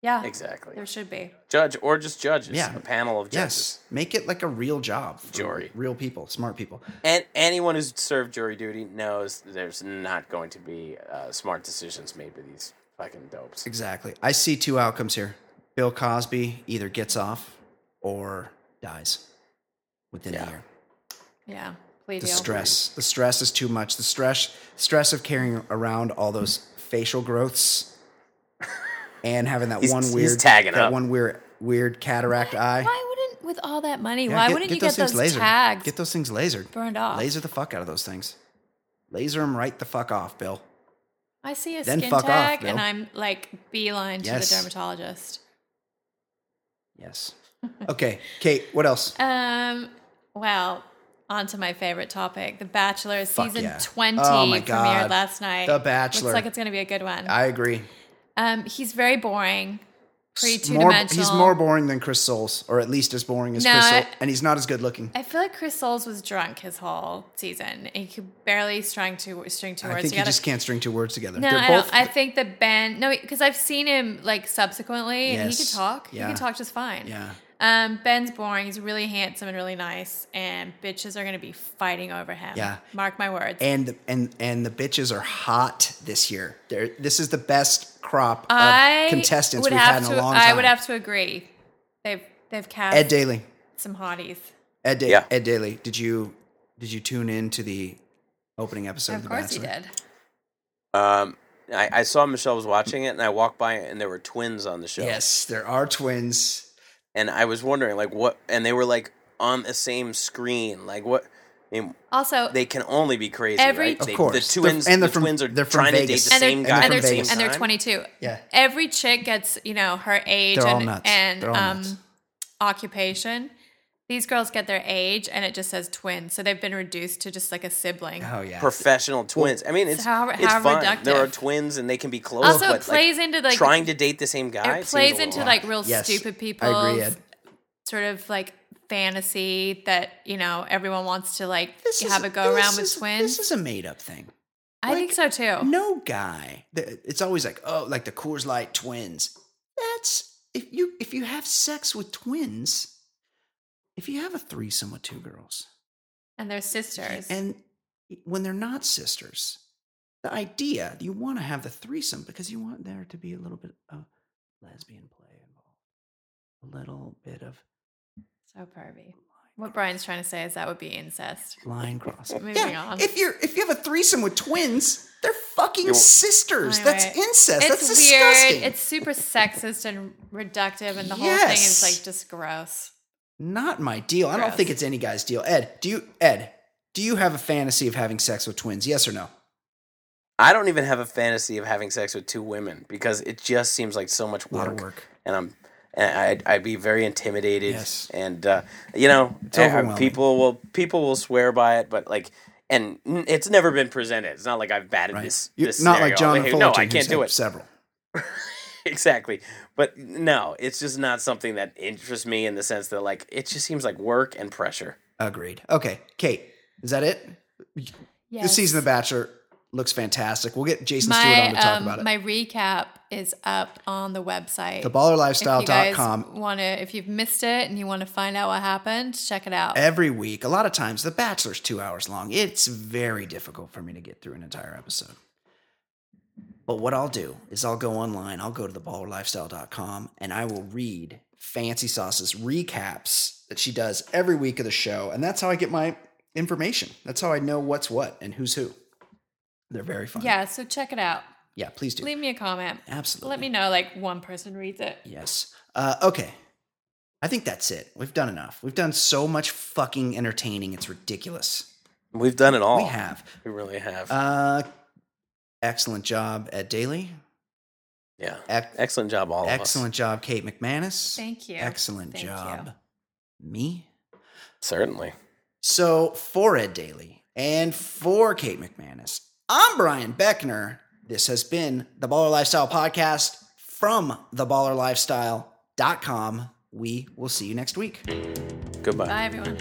Yeah. Exactly. There should be. Judge or just judges. Yeah. A panel of judges. Yes, make it like a real job. for Jury. real people, smart people. And anyone who's served jury duty knows there's not going to be uh, smart decisions made by these fucking dopes. Exactly. I see two outcomes here. Bill Cosby either gets off or dies within Yeah. the year. Yeah. Plea The deal. stress. The stress is too much. The stress stress of carrying around all those facial growths and having that He's- one he's weird tagging that up. one weird weird cataract eye. Why wouldn't with all that money? Yeah, why get- wouldn't you get things those lasered. tags Get those things lasered. burned off? Laser the fuck out of those things. Laser them right the fuck off, Bill. I see a Then skin fuck off, tag and I'm like beeline to Yes. the dermatologist. Yes. Okay, Kate. What else? (laughs) Um. Well, on to my favorite topic, The Bachelor Fuck season yeah. twenty Oh my premiered last night. The Bachelor. Looks like it's gonna be a good one. I agree. Um, he's very boring. Pretty two more, dimensional. he's more boring than Chris Soules, or at least as boring as No, Chris Soules, I- and he's not as good looking. I feel like Chris Soules was drunk his whole season. He could barely string two string two I words think you together. just can't string two words together. no, I, don't. I think that Ben. No, because I've seen him like subsequently, and he Yes. can talk. Yeah. He can talk just fine. yeah. Um, Ben's boring. He's really handsome and really nice, and bitches are gonna be fighting over him. Yeah. mark my words. And the, and and the bitches are hot this year. They're, this is the best crop I of contestants we've had in to. a long time. I would have to agree. They've they've cast Ed Daly. some hotties. Ed, da- Yeah. Ed Daly. Did you did you tune in to the opening episode of, of The course Bachelor? he did. Um, I, I saw Michelle was watching it, and I walked by, and there were twins on the show. Yes, there are twins. And I was wondering, like, what? And they were like on the same screen, like what? I mean, Also, they can only be crazy, Every- right? Of They- course. the They're- twins and they're the from- twins are they're from trying to date Vegas. the and they're, same guy and from the they're, same and they're 22. Yeah. Every chick gets, you know, her age They're all and, nuts. and They're all um, nuts. occupation. These girls get their age and it just says twins. So they've been reduced to just like a sibling. Oh yeah. Professional twins. I mean, it's how- it's how fine. There are twins, and they can be close. Also, but it plays like, into like trying to date the same guy. it plays a into odd. like real Yes, stupid I people agree, Ed. sort of like fantasy that you know everyone wants to like This is- have a go around with is- twins. This is a made up thing. I think so too. No guy. It's always like, oh, like the Coors Light twins. That's if you if you have sex with twins, if you have a threesome with two girls, And they're sisters. and when they're not sisters, the idea you want to have the threesome because you want there to be a little bit of lesbian play involved, a little bit of so pervy. What Brian's trying to say is that would be incest. line crossing. (laughs) Moving yeah, on. if you're if you have a threesome with twins, they're fucking You're- sisters. Anyway, That's incest. It's That's weird. disgusting. It's super sexist and reductive, and the whole thing is like just gross. Not my deal. I don't think it's any guy's deal. Ed, do you Ed, do you have a fantasy of having sex with twins? Yes or no? I don't even have a fantasy of having sex with two women because it just seems like so much A lot work, of work. and I'm. And I'd, I'd be very intimidated, Yes. and uh, you know, I- people will people will swear by it, but like, and it's never been presented. It's not like I've batted Right. this. You- this not like scenario. John Hey, No, I can't do it. Several. (laughs) (laughs) exactly. But no, it's just not something that interests me in the sense that like it just seems like work and pressure. Agreed. Okay, Kate, is that it? Yes. This season of The Bachelor looks fantastic. We'll get Jason Stewart my on to talk um, about it. my recap is up on the website. TheBallerLifestyle.com. Want to? If you've missed it and you want to find out what happened, check it out. Every week, a lot of times, The Bachelor's two hours long. It's very difficult for me to get through an entire episode. But what I'll do is I'll go online, I'll go to theballerlifestyle.com, and I will read Fancy Sauce's recaps that she does every week of the show. And that's how I get my information. That's how I know what's what and who's who. They're very fun. yeah, so check it out. Yeah, please do. Leave me a comment. Absolutely. Let me know like one person reads it. Yes. Uh, okay. I think that's it. We've done enough. We've done so much fucking entertaining. It's ridiculous. We've done it all. We have. We really have. Uh, excellent job, Ed Daly. yeah. Ec- Excellent job, all of us. excellent job, Kate McManus. Thank you. Excellent Thank you. job, me. Certainly. So for Ed Daly and for Kate McManus, I'm Brian Beckner. This has been the Baller Lifestyle Podcast from theballerlifestyle.com. We will see you next week. Goodbye. Bye everyone.